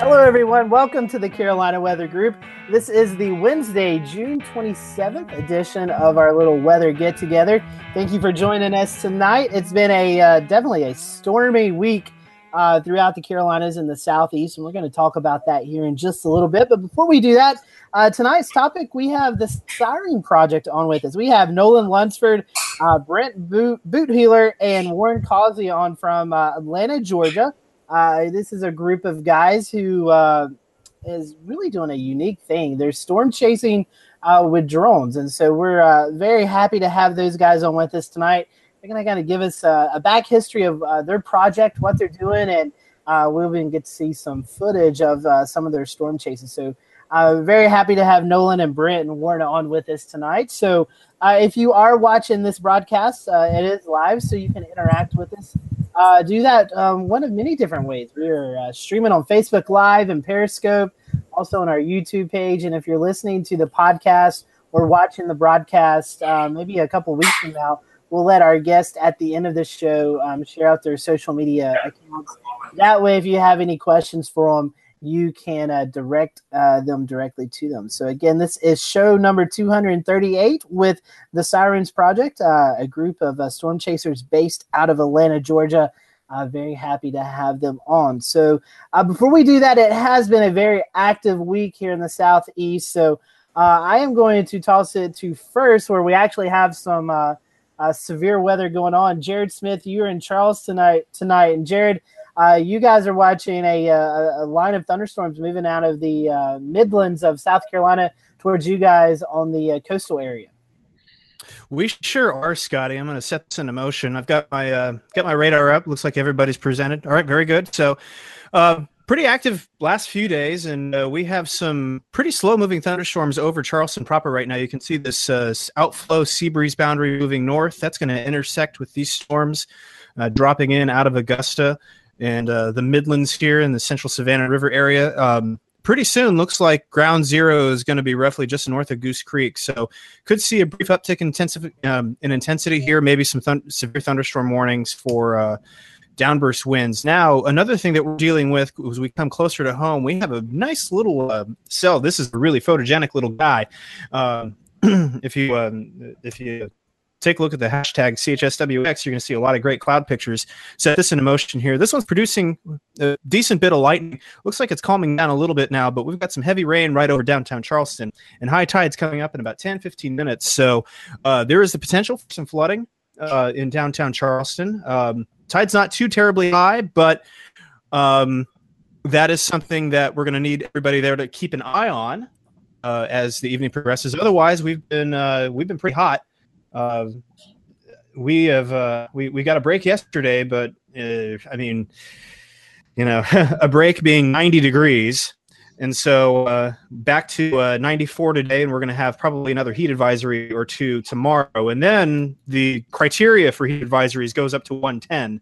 Hello, everyone. Welcome to the Carolina Weather Group. This is the Wednesday, June 27th edition of our little weather get together. Thank you for joining us tonight. It's been a uh, definitely a stormy week uh, throughout the Carolinas and the Southeast, and we're going to talk about that here in just a little bit. But before we do that, uh, tonight's topic we have the Siren Project on with us. We have Nolan Lunsford, uh, Brent Boot, Healer, and Warren Causey on from uh, Atlanta, Georgia. Uh, this is a group of guys who uh, is really doing a unique thing. They're storm chasing uh, with drones, and so we're uh, very happy to have those guys on with us tonight. They're going to kind of give us uh, a back history of uh, their project, what they're doing, and we'll even get to see some footage of some of their storm chases. So. Uh, very happy to have Nolan and Brent and Warren on with us tonight. So, if you are watching this broadcast, it is live, so you can interact with us uh, do that um, one of many different ways. We're uh, streaming on Facebook Live and Periscope, also on our YouTube page. And if you're listening to the podcast or watching the broadcast, uh, maybe a couple weeks from now, we'll let our guest at the end of the show um, share out their social media accounts. That way, if you have any questions for them, you can uh, direct uh, them directly to them. So, again, this is show number 238 with the Sirens Project, uh, a group of uh, storm chasers based out of Atlanta, Georgia. Uh, very happy to have them on. So, uh, before we do that, it has been a very active week here in the Southeast. So, I am going to toss it to first, where we actually have some severe weather going on. Jared Smith, you're in Charles tonight. Tonight, and Jared, uh, you guys are watching a, a, a, line of thunderstorms moving out of the uh, Midlands of South Carolina towards you guys on the uh, coastal area. We sure are, Scotty. I'm going to set this into motion. I've got my uh, got my radar up. Looks like everybody's presented. All right, very good. So, uh, pretty active last few days, and uh, we have some pretty slow moving thunderstorms over Charleston proper right now. You can see this uh, outflow sea breeze boundary moving north. That's going to intersect with these storms uh, dropping in out of Augusta and uh, the Midlands here in the central Savannah River area. Um, pretty soon, looks like ground zero is going to be roughly just north of Goose Creek. So, could see a brief uptick in, intensive, um, in intensity here, maybe some severe thunderstorm warnings for. Uh, downburst winds. Now, another thing that we're dealing with as we come closer to home, we have a nice little uh, cell. This is a really photogenic little guy. Uh, if you um, if you take a look at the hashtag CHSWX, you're going to see a lot of great cloud pictures. Set this into motion here. This one's producing a decent bit of lightning. Looks like it's calming down a little bit now, but we've got some heavy rain right over downtown Charleston, and high tide's coming up in about 10, 15 minutes. So uh, there is the potential for some flooding uh, in downtown Charleston. Um, tide's not too terribly high, but um, that is something that we're going to need everybody there to keep an eye on. Uh, as the evening progresses. Otherwise, we've been uh, we've been pretty hot uh, we have uh, we we got a break yesterday, but uh, I mean, you know, a break being 90 degrees, and so uh, back to uh, 94 today, and we're going to have probably another heat advisory or two tomorrow, and then the criteria for heat advisories goes up to 110,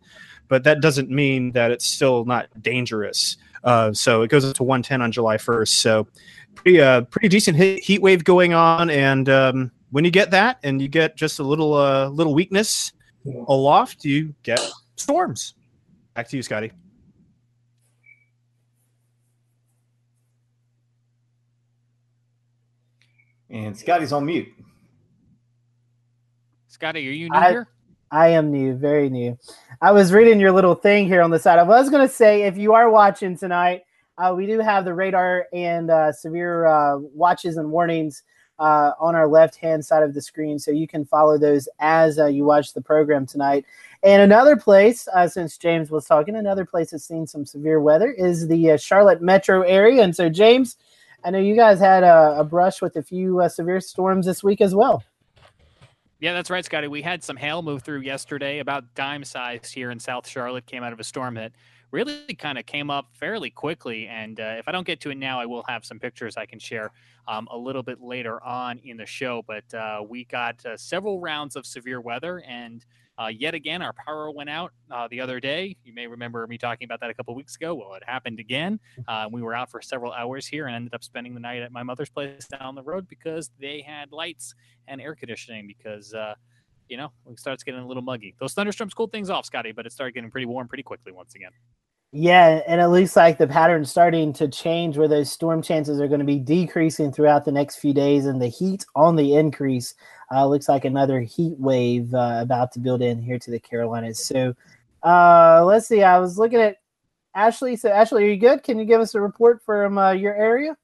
but that doesn't mean that it's still not dangerous. Uh, so it goes up to 110 on July 1st. So pretty uh, pretty decent heat wave going on, and um, when you get that and you get just a little uh, little weakness aloft, you get storms. Back to you, Scotty. And Scotty's on mute. Scotty, are you new I, here? I am new, very new. I was reading your little thing here on the side. I was going to say, if you are watching tonight, uh, we do have the radar and uh, severe uh, watches and warnings uh, on our left hand side of the screen. So you can follow those as uh, you watch the program tonight. And another place, uh, since James was talking, another place that's seen some severe weather is the uh, Charlotte metro area. And so, James, I know you guys had a, a brush with a few uh, severe storms this week as well. Yeah, that's right, Scotty. We had some hail move through yesterday, about dime sized here in South Charlotte, came out of a storm that really kind of came up fairly quickly. And uh, if I don't get to it now, I will have some pictures I can share um, a little bit later on in the show. But uh, we got uh, several rounds of severe weather, and uh, yet again, our power went out uh, the other day. You may remember me talking about that a couple weeks ago. Well, it happened again. Uh, we were out for several hours here and ended up spending the night at my mother's place down the road because they had lights and air conditioning because you know, it starts getting a little muggy. Those thunderstorms cool things off, Scotty, but it started getting pretty warm pretty quickly once again. Yeah, and it looks like the pattern's starting to change where those storm chances are going to be decreasing throughout the next few days and the heat on the increase. Uh, looks like another heat wave uh, about to build in here to the Carolinas. So uh, let's see. I was looking at Ashley. So, Ashley, are you good? Can you give us a report from uh, your area?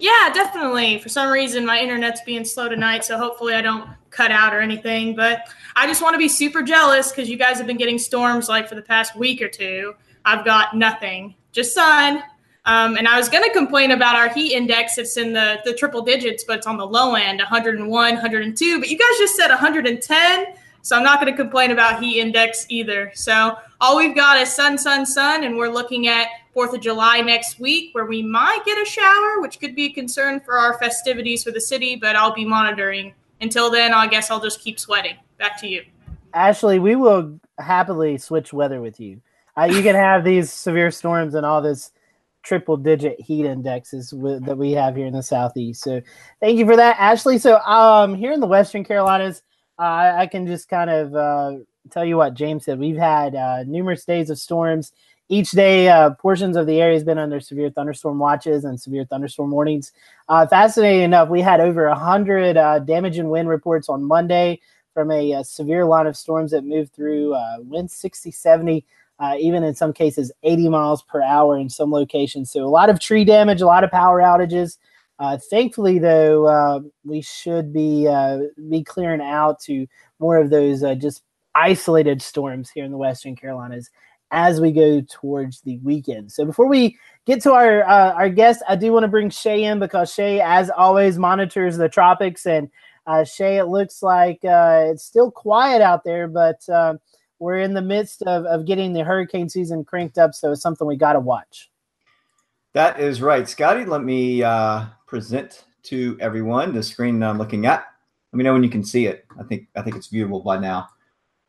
Yeah, definitely. For some reason, my internet's being slow tonight, so hopefully I don't cut out or anything. But I just want to be super jealous because you guys have been getting storms like for the past week or two. I've got nothing, just sun. Um, and I was going to complain about our heat index. It's in the, the triple digits, but it's on the low end 101, 102. But you guys just said 110. So I'm not going to complain about heat index either. So all we've got is sun, sun, sun. And we're looking at 4th of July next week where we might get a shower, which could be a concern for our festivities for the city, but I'll be monitoring. Until then, I guess I'll just keep sweating. Back to you. Ashley, we will happily switch weather with you. Uh, you can have these severe storms and all this triple digit heat indexes with, that we have here in the southeast. So thank you for that, Ashley. So um, here in the Western Carolinas, uh, I can just kind of uh, tell you what James said. We've had uh, numerous days of storms. Each day, uh, portions of the area has been under severe thunderstorm watches and severe thunderstorm warnings. Uh, fascinating enough, we had over 100 damage and wind reports on Monday from a, severe line of storms that moved through wind 60, 70 uh, even in some cases 80 miles per hour in some locations. So a lot of tree damage, a lot of power outages. Uh, thankfully, though, uh, we should be uh, be clearing out to more of those uh, just isolated storms here in the Western Carolinas as we go towards the weekend. So before we get to our uh, our guest, I do want to bring Shay in because Shay, as always, monitors the tropics. And Shay, it looks like it's still quiet out there, but we're in the midst of, of getting the hurricane season cranked up, so it's something we got to watch. That is right, Scotty. Let me uh, present to everyone the screen I'm looking at. Let me know when you can see it. I think I think it's viewable by now.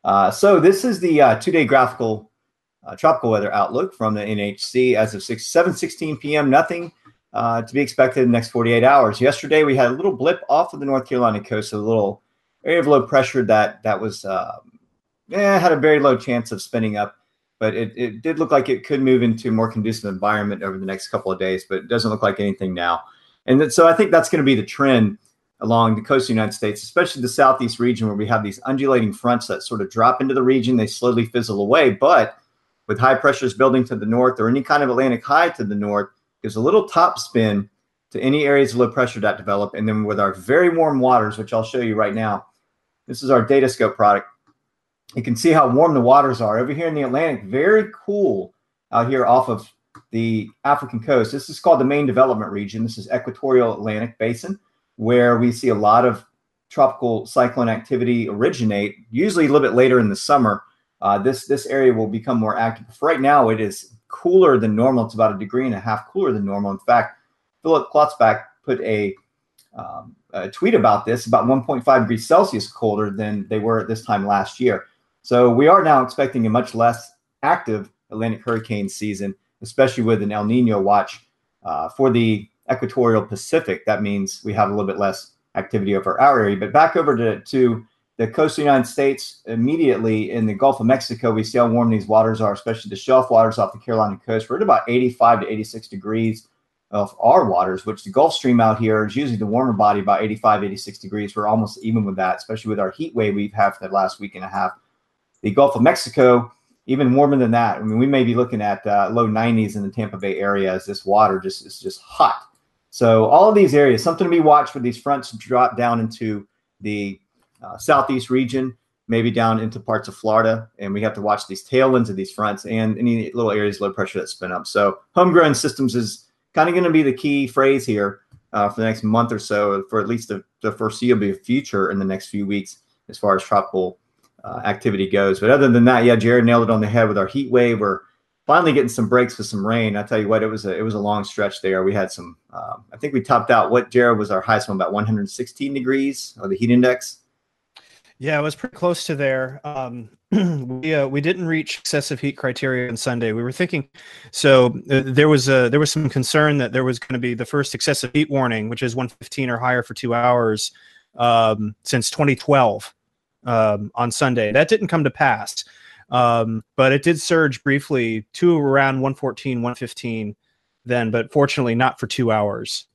Uh, so this is the uh, two-day graphical uh, tropical weather outlook from the NHC as of 6, 7 16 p.m. Nothing uh, to be expected in the next 48 hours. Yesterday we had a little blip off of the North Carolina coast, a little area of low pressure that that was um, yeah, had a very low chance of spinning up, but it, it did look like it could move into a more conducive environment over the next couple of days, but it doesn't look like anything now. And so I think that's going to be the trend along the coast of the United States, especially the southeast region where we have these undulating fronts that sort of drop into the region, they slowly fizzle away. But with high pressures building to the north or any kind of Atlantic high to the north, gives a little top spin to any areas of low pressure that develop. And then with our very warm waters, which I'll show you right now, this is our Datascope product you can see how warm the waters are over here in the Atlantic. Very cool out here off of the African coast. This is called the main development region. This is equatorial Atlantic basin, where we see a lot of tropical cyclone activity originate. Usually a little bit later in the summer, uh, this this area will become more active. Right now, it is cooler than normal. It's about a degree and a half cooler than normal. In fact, Philip Klotzbach put a, um, a tweet about this, about 1.5 degrees Celsius colder than they were at this time last year. So we are now expecting a much less active Atlantic hurricane season, especially with an El Nino watch uh, for the equatorial Pacific. That means we have a little bit less activity over our area. But back over to, to the coast of the United States, immediately in the Gulf of Mexico, we see how warm these waters are, especially the shelf waters off the Carolina coast. We're at about 85 to 86 degrees of our waters, which the Gulf Stream out here is usually the warmer body, about 85, 86 degrees. We're almost even with that, especially with our heat wave we've had for the last week and a half the Gulf of Mexico, even warmer than that. I mean, we may be looking at uh, low 90s in the Tampa Bay area as this water just is just hot. So all of these areas, something to be watched for these fronts drop down into the uh, southeast region, maybe down into parts of Florida, and we have to watch these tailwinds of these fronts and any little areas of low pressure that spin up. So homegrown systems is kind of going to be the key phrase here uh, for the next month or so, for at least the, the foreseeable future in the next few weeks, as far as tropical uh, activity goes. But other than that, yeah, Jared nailed it on the head with our heat wave. We're finally getting some breaks with some rain. I tell you what, it was a it was a long stretch there. We had some. Um, I think we topped out. What Jared was our highest one about 116 degrees of the heat index. Yeah, it was pretty close to there. Um, we uh, we didn't reach excessive heat criteria on Sunday. We were thinking, so uh, there was a there was some concern that there was going to be the first excessive heat warning, which is 115 or higher for two hours um, since 2012 um, on Sunday. That didn't come to pass. Um, but it did surge briefly to around 114, 115 then, but fortunately not for two hours.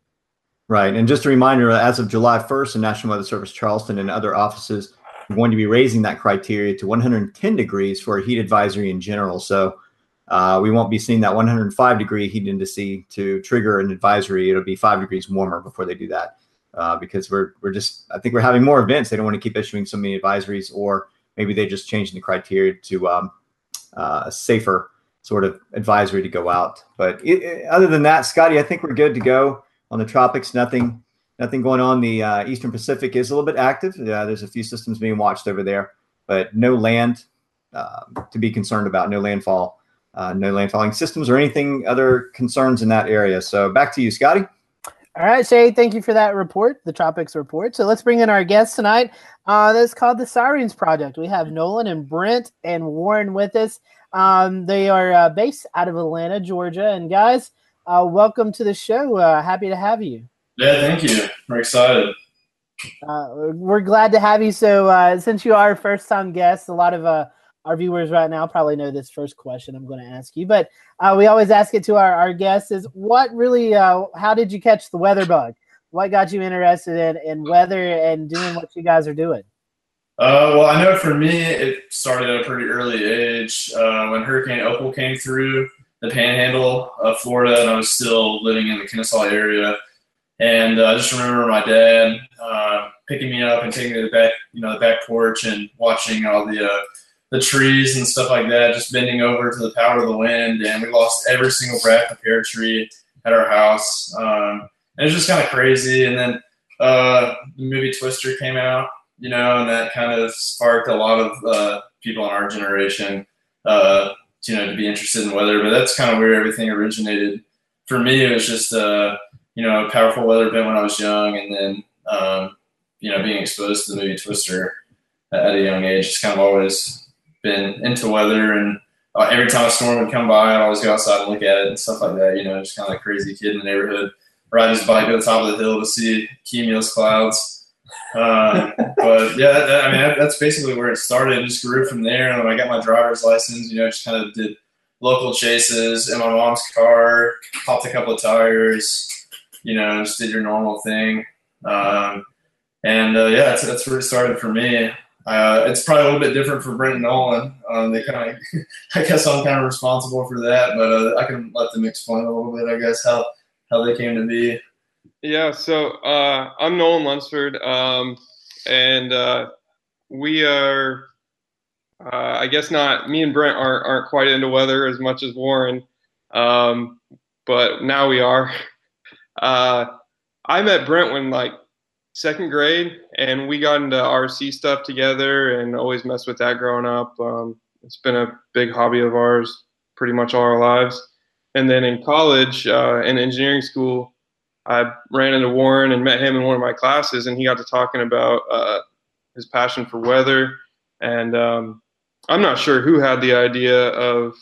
Right. And just a reminder as of July 1st, the National Weather Service Charleston and other offices going to be raising that criteria to 110 degrees for a heat advisory in general. So uh, we won't be seeing that 105 degree heat indice to trigger an advisory. It'll be five degrees warmer before they do that uh, because we're, we're just, I think we're having more events. They don't want to keep issuing so many advisories, or maybe they're just changing the criteria to um, uh, a safer sort of advisory to go out. But it, it, other than that, Scotty, I think we're good to go on the tropics. Nothing, nothing going on. The uh, Eastern Pacific is a little bit active. There's a few systems being watched over there, but no land uh, to be concerned about. No landfall, uh, no landfalling systems or anything other concerns in that area. So back to you, Scotty. All right, Shay, thank you for that report, the tropics report. So let's bring in our guest tonight. Uh, that's called the Sirens Project. We have Nolan and Brent and Warren with us. Um, they are uh, based out of Atlanta, Georgia. And guys, welcome to the show. Happy to have you. Yeah, thank you. We're excited. Uh, we're glad to have you. So, uh, since you are a first time guest, a lot of uh, our viewers right now probably know this first question I'm going to ask you, but uh, we always ask it to our, our guests is what really, uh, how did you catch the weather bug? What got you interested in, in weather and doing what you guys are doing? Uh, well, I know for me, it started at a pretty early age uh, when Hurricane Opal came through the panhandle of Florida, and I was still living in the Kennesaw area. And uh, I just remember my dad uh, picking me up and taking me to the back, you know, the back porch and watching all the uh, the trees and stuff like that, just bending over to the power of the wind. And we lost every single breath of pear tree at our house. Um, and it was just kind of crazy. And then uh, the movie Twister came out, you know, and that kind of sparked a lot of uh, people in our generation, uh, you know, to be interested in weather. But that's kind of where everything originated. For me, it was just, you know, powerful weather event when I was young, and then, um, you know, being exposed to the movie Twister at a young age. It's kind of always been into weather, and uh, every time a storm would come by, I'd always go outside and look at it and stuff like that. You know, just kind of like a crazy kid in the neighborhood, ride his bike to the top of the hill to see cumulus clouds um, but yeah, that, I mean, that, that's basically where it started. It just grew from there. And when I got my driver's license, you know, just kind of did local chases in my mom's car, popped a couple of tires, you know, just did your normal thing. Um, and uh, yeah, that's, that's where it started for me. Uh, it's probably a little bit different for Brent and Nolan. Um, they kind of, I guess I'm kind of responsible for that, but uh, I can let them explain a little bit, I guess, how, how they came to be. Yeah, so uh, I'm Nolan Lunsford, um, and uh, we are, uh, I guess not, me and Brent aren't, aren't quite into weather as much as Warren, um, but now we are. Uh, I met Brent when like second grade, and we got into RC stuff together and always messed with that growing up. Um, it's been a big hobby of ours pretty much all our lives. And then in college, uh, in engineering school, I ran into Warren and met him in one of my classes, and he got to talking about uh, his passion for weather. And um, I'm not sure who had the idea of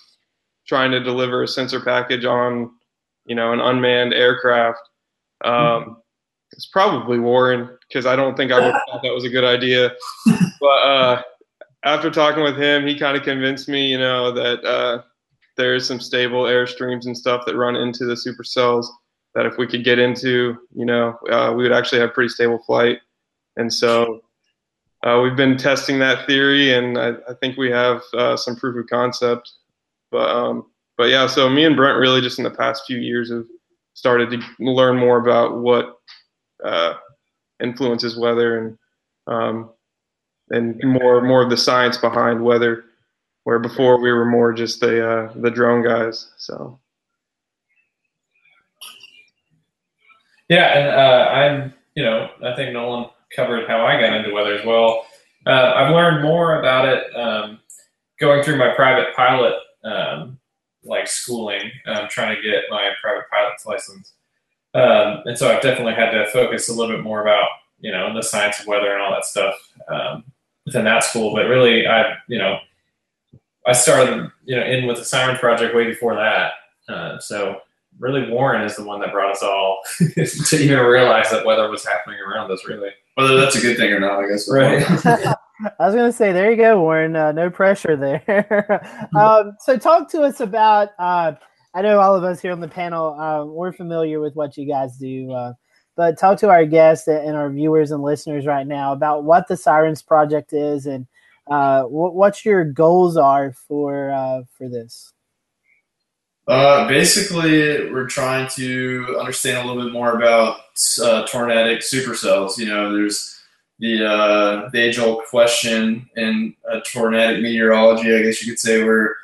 trying to deliver a sensor package on, you know, an unmanned aircraft. Um, it's probably Warren because I don't think I would have thought that was a good idea. But uh, after talking with him, he kind of convinced me, you know, that uh, there's some stable airstreams and stuff that run into the supercells that if we could get into, you know, uh, we would actually have pretty stable flight. And so uh, we've been testing that theory, and I, I think we have uh, some proof of concept. But um, but yeah, so me and Brent really just in the past few years have started to learn more about what uh, influences weather and um, and more more of the science behind weather, where before we were more just the uh, the drone guys. So. Yeah, and uh, I'm, you know, I think Nolan covered how I got into weather as well. Uh, I've learned more about it um, going through my private pilot um, like schooling, um, trying to get my private pilot's license. Um, and so I've definitely had to focus a little bit more about, you know, the science of weather and all that stuff um, within that school. But really, I, you know, I started, you know, in with the Siren Project way before that. Uh, so really Warren is the one that brought us all to even realize that weather was happening around us. Really, whether that's a good thing or not, I guess. Right. I was going to say, there you go, Warren. Uh, no pressure there. um, so, talk to us about. Uh, I know all of us here on the panel, uh, we're familiar with what you guys do, uh, but talk to our guests and our viewers and listeners right now about what the Sirens Project is and uh, what, what your goals are for uh, for this. Basically, we're trying to understand a little bit more about tornadic supercells. You know, there's the uh, the age old question in uh, tornadic meteorology, I guess you could say, where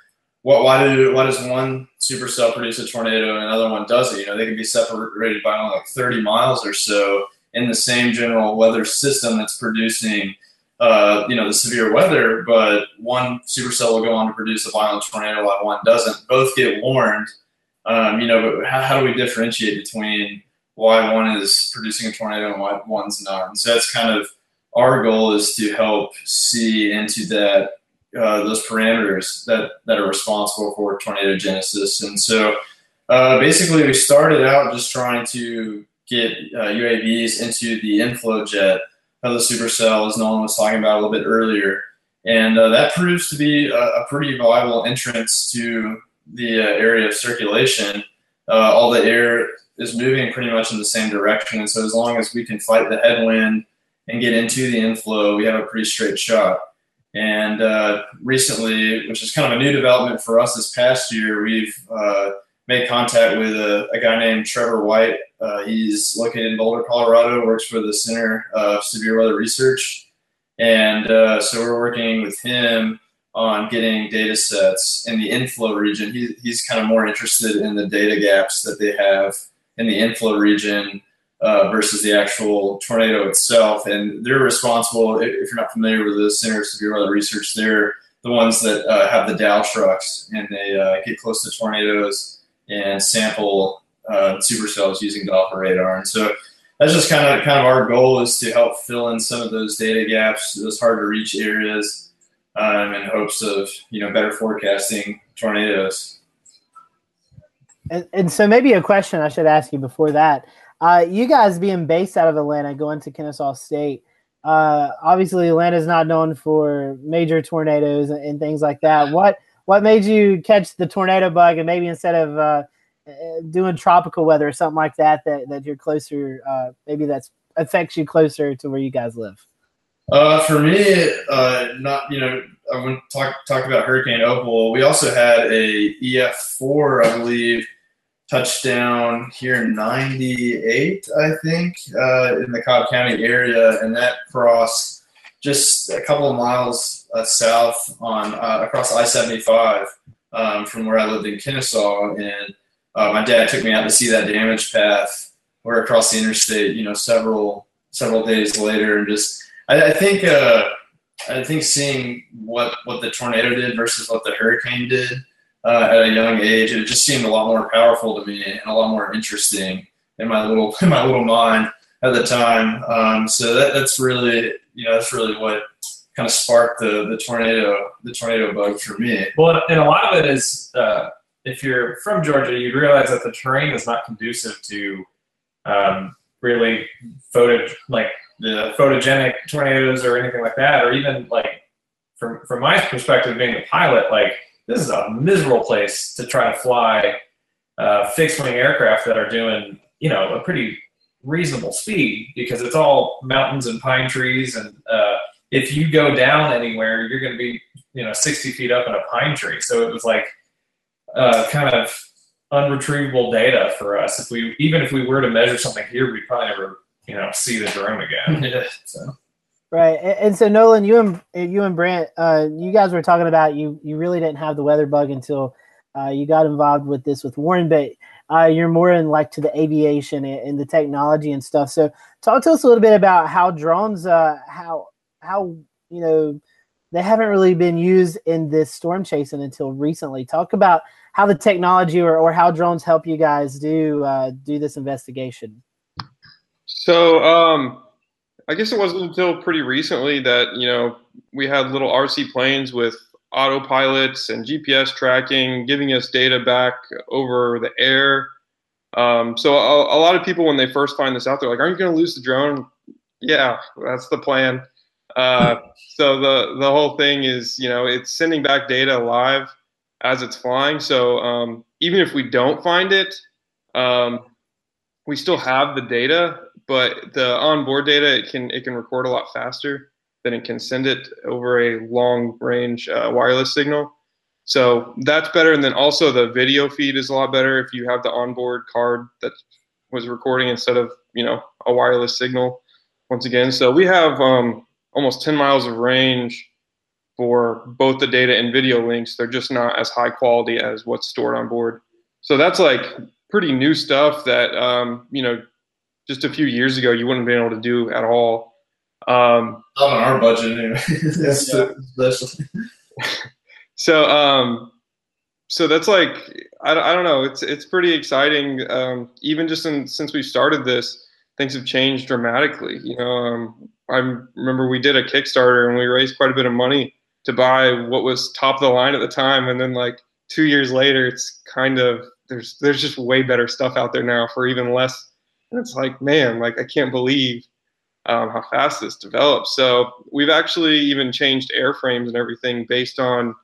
what why do why does one supercell produce a tornado and another one doesn't? You know, they can be separated by only like 30 miles or so in the same general weather system that's producing. Uh, you know the severe weather, but one supercell will go on to produce a violent tornado while one doesn't. Both get warned. Um, you know, but how, how do we differentiate between why one is producing a tornado and why one's not? And so that's kind of our goal is to help see into that uh, those parameters that that are responsible for tornado genesis. And so uh, basically, we started out just trying to get uh, UAVs into the inflow jet of the supercell, as Nolan was talking about a little bit earlier. And uh, that proves to be a, a, pretty viable entrance to the uh, area of circulation. Uh, all the air is moving pretty much in the same direction. And so, as long as we can fight the headwind and get into the inflow, we have a pretty straight shot. And uh, recently, which is kind of a new development for us this past year, we've uh, made contact with a, a, guy named Trevor White. Uh, he's located in Boulder, Colorado, works for the Center of Severe Weather Research. And uh, so we're working with him on getting data sets in the inflow region. He, he's kind of more interested in the data gaps that they have in the inflow region uh, versus the actual tornado itself. And they're responsible, if you're not familiar with the Center of Severe Weather Research, they're the ones that uh, have the Dow trucks and they uh, get close to tornadoes and sample uh, supercells using Doppler radar. And so that's just kind of kind of our goal is to help fill in some of those data gaps, those hard to reach areas, um, in hopes of you know better forecasting tornadoes. And, and so maybe a question I should ask you before that uh, you guys being based out of Atlanta, going to Kennesaw State, uh, obviously Atlanta is not known for major tornadoes and, and, things like that. What what made you catch the tornado bug, and maybe instead of uh, doing tropical weather or something like that, that that you're closer, uh, maybe that's affects you closer to where you guys live? Uh, for me, uh, not you know, I want to talk talk about Hurricane Opal. We also had a EF four, I believe touchdown here in 98, I think, uh, in the Cobb County area. And that crossed just a couple of miles uh, south on uh, across I 75 um, from where I lived in Kennesaw. And uh, my dad took me out to see that damage path or across the interstate, you know, several several days later. And just, I, I think, uh, I think seeing what, what the tornado did versus what the hurricane did uh, at a young age. It just seemed a lot more powerful to me and a lot more interesting in my little in my little mind at the time. Um, so that, that's really you know that's really what kind of sparked the the tornado the tornado bug for me. Well, and a lot of it is uh, if you're from Georgia, you'd realize that the terrain is not conducive to um, really photo like the photogenic tornadoes or anything like that, or even like from from my perspective, being a pilot, like this is a miserable place to try to fly uh, fixed wing aircraft that are doing, you know, a pretty reasonable speed because it's all mountains and pine trees. And uh, if you go down anywhere, you're going to be, you know, 60 feet up in a pine tree. So it was like uh, kind of unretrievable data for us. If we, even if we were to measure something here, we'd probably never, you know, see the drone again. So. Right, and, so Nolan, you and you and Brent, uh, you guys were talking about you. You really didn't have the weather bug until uh, you got involved with this with Warren, but uh, you're more in like to the aviation and, and, the technology and stuff. So, talk to us a little bit about how drones, uh, how how you know they haven't really been used in this storm chasing until recently. Talk about how the technology or, or how drones help you guys do uh, do this investigation. So. Um I guess it wasn't until pretty recently that you know we had little RC planes with autopilots and GPS tracking, giving us data back over the air. Um, so a, a, lot of people, when they first find this out, they're like, "Aren't you going to lose the drone?" Yeah, that's the plan. Uh, so the the whole thing is, you know, it's sending back data live as it's flying. So um, even if we don't find it, um, we still have the data, but the onboard data it can it can record a lot faster than it can send it over a long range uh, wireless signal. So that's better. And then also the video feed is a lot better if you have the onboard card that was recording instead of you know a wireless signal. Once again, so we have um, almost 10 miles of range for both the data and video links. They're just not as high quality as what's stored on board. So that's like pretty new stuff that um, you know just a few years ago you wouldn't have been able to do at all. Um, Not on our budget anyway. Yeah. so um, so that's like I, I don't know. It's it's pretty exciting. Um, even just in, since we started this, things have changed dramatically. You know, um, I remember we did a Kickstarter and we raised quite a bit of money to buy what was top of the line at the time, and then like two years later, it's kind of there's there's just way better stuff out there now for even less. And it's like, man, like I can't believe um, how fast this developed. So we've actually even changed airframes and everything based on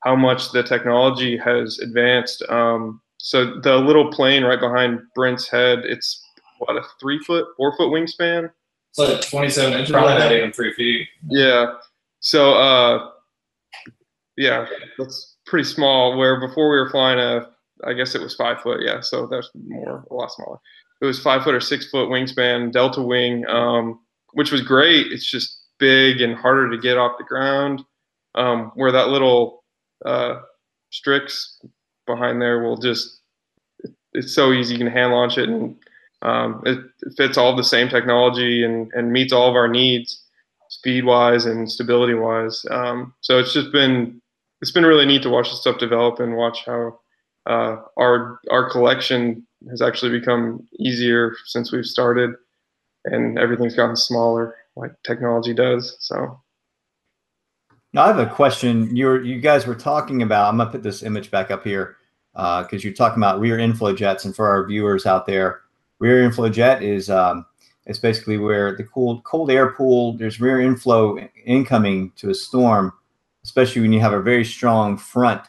how much the technology has advanced. Um, so the little plane right behind Brent's head, it's what a three foot, four foot wingspan. It's like 27 inches. Probably not even three feet. Yeah. So uh, yeah, that's pretty small. Where before we were flying a, I guess it was five foot. Yeah. So that's more, a lot smaller. It was five foot or six foot wingspan, Delta wing, um, which was great. It's just big and harder to get off the ground. Um, where that little uh, Strix behind there will just, it's so easy. You can hand launch it and um, it fits all the same technology and, and meets all of our needs speed wise and stability wise. Um, so it's just been it's been really neat to watch this stuff develop and watch how uh, our our collection has actually become easier since we've started, and everything's gotten smaller like technology does. So Now I have a question. You're you guys were talking about. I'm gonna put this image back up here because you're talking about rear inflow jets, and for our viewers out there, rear inflow jet is um, it's basically where the cold cold air pool. There's rear inflow incoming to a storm, especially when you have a very strong front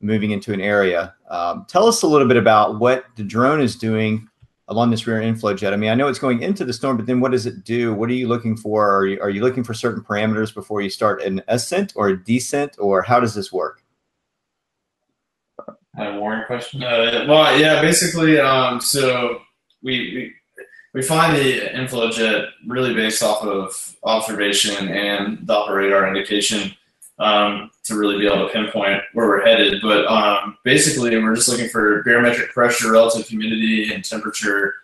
moving into an area. Um, tell us a little bit about what the drone is doing along this rear inflow jet. I mean, I know it's going into the storm, but then what does it do? What are you looking for? Are you, are you looking for certain parameters before you start an ascent or a descent, or how does this work? I have a Warren question. Uh, well, yeah, basically, um, so we, we we find the inflow jet really based off of observation and Doppler radar indication um, to really be able to pinpoint where we're headed. But um, basically, we're just looking for barometric pressure, relative humidity, and temperature.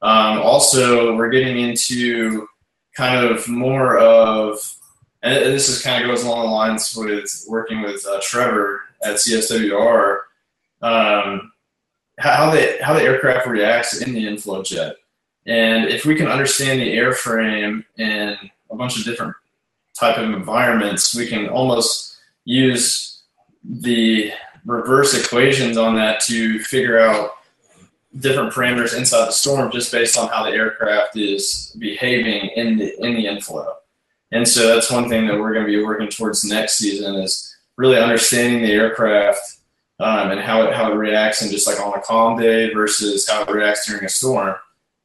Um, also, we're getting into kind of more of, and this is kind of goes along the lines with working with uh, Trevor at CSWR, um, how the how the aircraft reacts in the inflow jet. And if we can understand the airframe in a bunch of different type of environments, we can almost use the reverse equations on that to figure out different parameters inside the storm just based on how the aircraft is behaving in the in the inflow. And so that's one thing that we're going to be working towards next season is really understanding the aircraft um, and how it how it reacts and just like on a calm day versus how it reacts during a storm.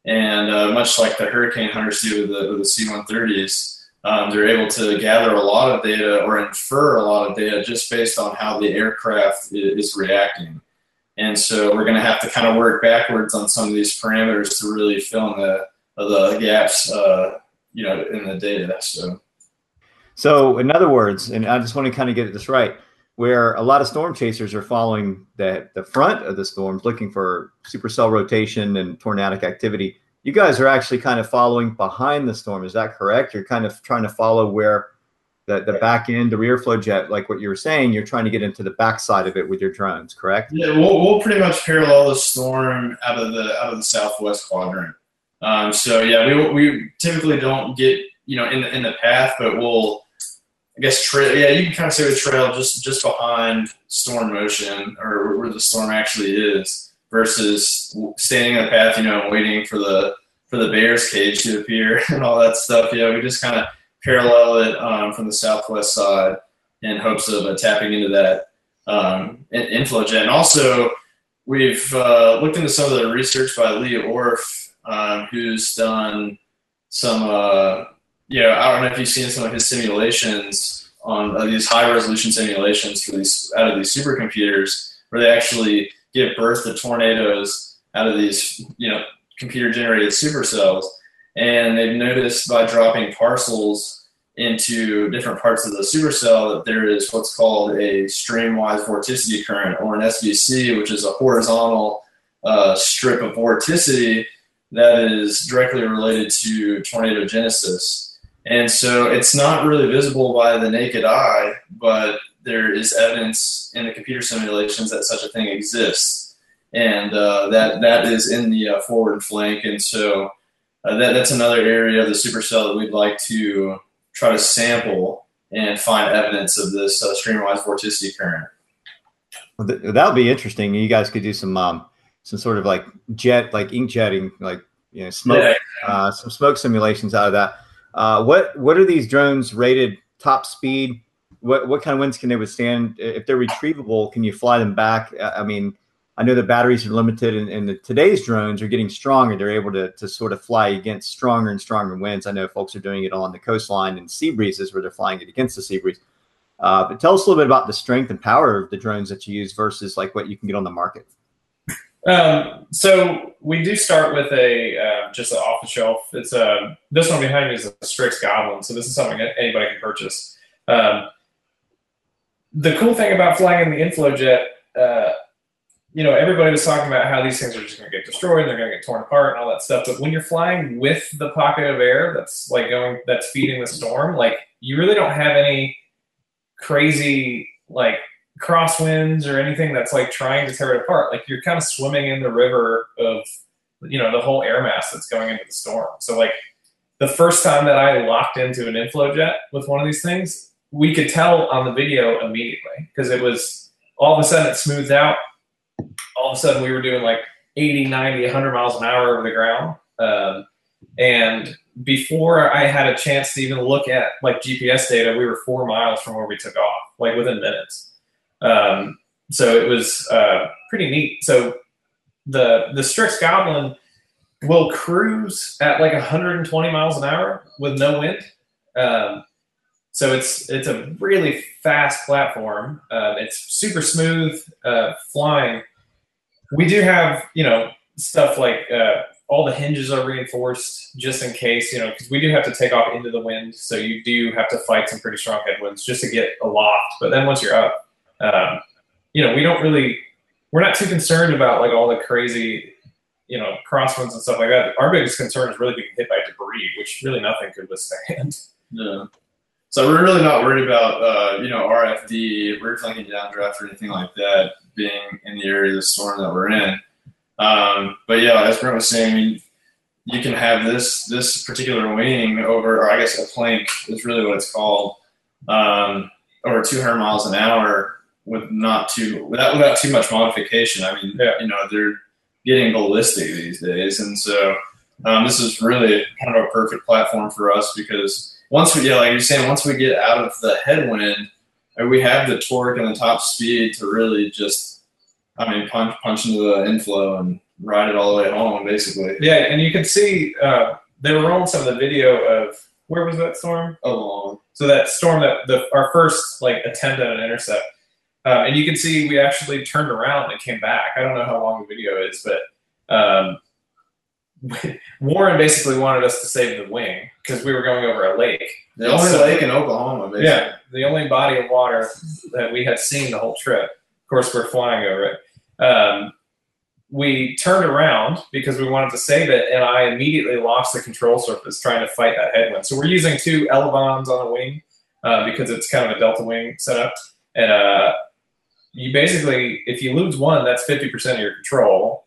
And uh, much like the hurricane hunters do with the, with the C-130s, um, they're able to gather a lot of data or infer a lot of data just based on how the aircraft is reacting. And so we're going to have to kind of work backwards on some of these parameters to really fill in the the gaps, uh, you know, in the data. So. So, in other words, and I just want to kind of get this right, where a lot of storm chasers are following the the front of the storms, looking for supercell rotation and tornadic activity. You guys are actually kind of following behind the storm. Is that correct? You're kind of trying to follow where the, the back end, the rear flow jet, like what you were saying, you're trying to get into the backside of it with your drones, correct? Yeah, we'll, we'll pretty much parallel the storm out of the out of the southwest quadrant. Um, so yeah, we we typically don't get you know in the in the path, but we'll I guess trail. Yeah, you can kind of say the trail just just behind storm motion or where the storm actually is, versus standing in the path, you know, and waiting for the for the bear's cage to appear and all that stuff. You know, we just kind of parallel it um, from the southwest side in hopes of uh, tapping into that um, inflow jet. And also, we've uh, looked into some of the research by Leigh Orf, um, who's done some, uh, you know, I don't know if you've seen some of his simulations on uh, these high resolution simulations for these out of these supercomputers, where they actually give birth to tornadoes out of these, you know, computer generated supercells. And they've noticed by dropping parcels into different parts of the supercell that there is what's called a streamwise vorticity current, or an SVC, which is a horizontal uh, strip of vorticity that is directly related to tornado genesis. And so it's not really visible by the naked eye, but there is evidence in the computer simulations that such a thing exists. And uh, that, that is in the uh, forward flank. And so uh, that, that's another area of the supercell that we'd like to try to sample and find evidence of this uh, streamwise vorticity current. Well, th- that would be interesting. You guys could do some um, some sort of like jet, like ink jetting, like you know, smoke, yeah. uh, some smoke simulations out of that. Uh, what what are these drones rated top speed? What what kind of winds can they withstand? If they're retrievable, can you fly them back? I mean, I know the batteries are limited, and, and the, today's drones are getting stronger. They're able to, to sort of fly against stronger and stronger winds. I know folks are doing it on the coastline and sea breezes where they're flying it against the sea breeze. Uh, but tell us a little bit about the strength and power of the drones that you use versus like what you can get on the market. Um, so we do start with a uh, just an off the shelf. It's a uh, this one behind me is a Strix Goblin, so this is something that anybody can purchase. Um, the cool thing about flying in the inflow jet, uh, you know, everybody was talking about how these things are just going to get destroyed and they're going to get torn apart and all that stuff. But when you're flying with the pocket of air that's like going, that's feeding the storm, like you really don't have any crazy like crosswinds or anything that's like trying to tear it apart. Like you're kind of swimming in the river of, you know, the whole air mass that's going into the storm. So like the first time that I locked into an inflow jet with one of these things, we could tell on the video immediately because it was all of a sudden it smoothed out all of a sudden we were doing like 80, 90, 100 miles an hour over the ground. Um, and before I had a chance to even look at like GPS data, we were four miles from where we took off, like within minutes. Um, so it was uh, pretty neat. So the the Strix Goblin will cruise at like 120 miles an hour with no wind. Um, so it's it's a really fast platform. Uh, it's super smooth uh, flying. We do have you know stuff like uh, all the hinges are reinforced just in case you know because we do have to take off into the wind. So you do have to fight some pretty strong headwinds just to get aloft. But then once you're up um, you know we don't really we're not too concerned about like all the crazy you know crosswinds and stuff like that. Our biggest concern is really being hit by debris which really nothing could withstand. Yeah so we're really not worried about uh, you know RFD, rear flanking downdraft, or anything like that being in the area of the storm that we're in. Um, but yeah, as Brent was saying, you can have this this particular wing over, or I guess a plank is really what it's called, um, over 200 miles an hour with not too without without too much modification. I mean, yeah. you know, they're getting ballistic these days, and so um, this is really kind of a perfect platform for us because once we, yeah, like you're saying, once we get out of the headwind, we have the torque and the top speed to really just, I mean, punch punch into the inflow and ride it all the way home, basically. Yeah, and you can see uh, they were rolling some of the video of where was that storm? Oh, so that storm that the our first like attempt at an intercept, uh, and you can see we actually turned around and came back. I don't know how long the video is, but um, Warren basically wanted us to save the wing because we were going over a lake. The only so, lake in Oklahoma, basically. Yeah, the only body of water that we had seen the whole trip. Of course, we're flying over it. Um, we turned around because we wanted to save it, and I immediately lost the control surface trying to fight that headwind. So we're using two elevons on the wing uh, because it's kind of a delta wing setup, and uh, you basically, if you lose one, that's fifty percent of your control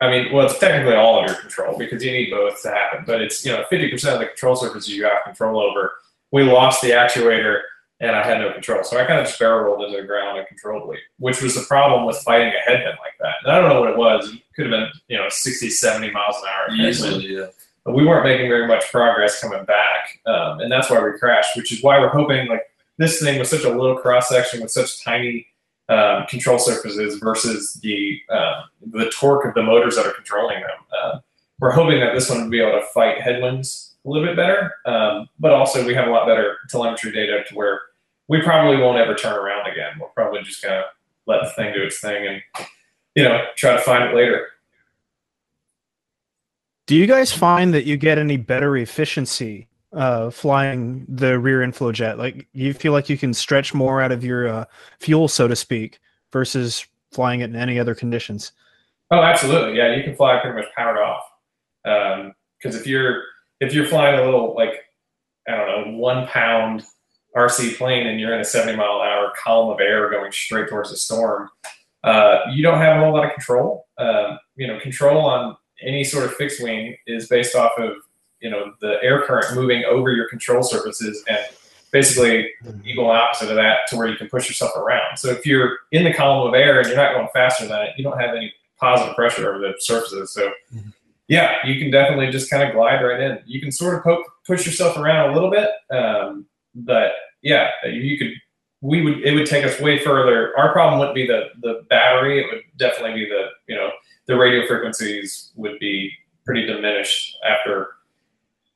I mean, well, it's technically all of your control because you need both to happen. But it's you know, fifty percent of the control surface you have control over. We lost the actuator, and I had no control, so I kind of just barrel rolled into the ground uncontrollably, which was the problem with fighting a headwind like that. And I don't know what it was. It could have been you know 60, 70 miles an hour. Easily, yeah. we weren't making very much progress coming back, um, and that's why we crashed. Which is why we're hoping like this thing was such a little cross section with such tiny um, control surfaces versus the uh, the torque of the motors that are controlling them. Uh, we're hoping that this one will be able to fight headwinds a little bit better, um, but also we have a lot better telemetry data to where we probably won't ever turn around again. We're probably just gonna let the thing do its thing and you know try to find it later. Do you guys find that you get any better efficiency uh, flying the rear inflow jet? Like you feel like you can stretch more out of your uh, fuel, so to speak, versus flying it in any other conditions? Oh, absolutely. Yeah, you can fly pretty much powered off. Because um, if you're if you're flying a little like I don't know one pound RC plane and you're in a 70 mile an hour column of air going straight towards a storm, uh, you don't have a whole lot of control. Uh, you know, control on any sort of fixed wing is based off of you know the air current moving over your control surfaces and basically equal opposite of that to where you can push yourself around. So if you're in the column of air and you're not going faster than it, you don't have any positive pressure over the surfaces. So mm-hmm. yeah, you can definitely just kind of glide right in. You can sort of poke, push yourself around a little bit, um, but yeah, you could. We would. It would take us way further. Our problem wouldn't be the the battery. It would definitely be the you know the radio frequencies would be pretty diminished after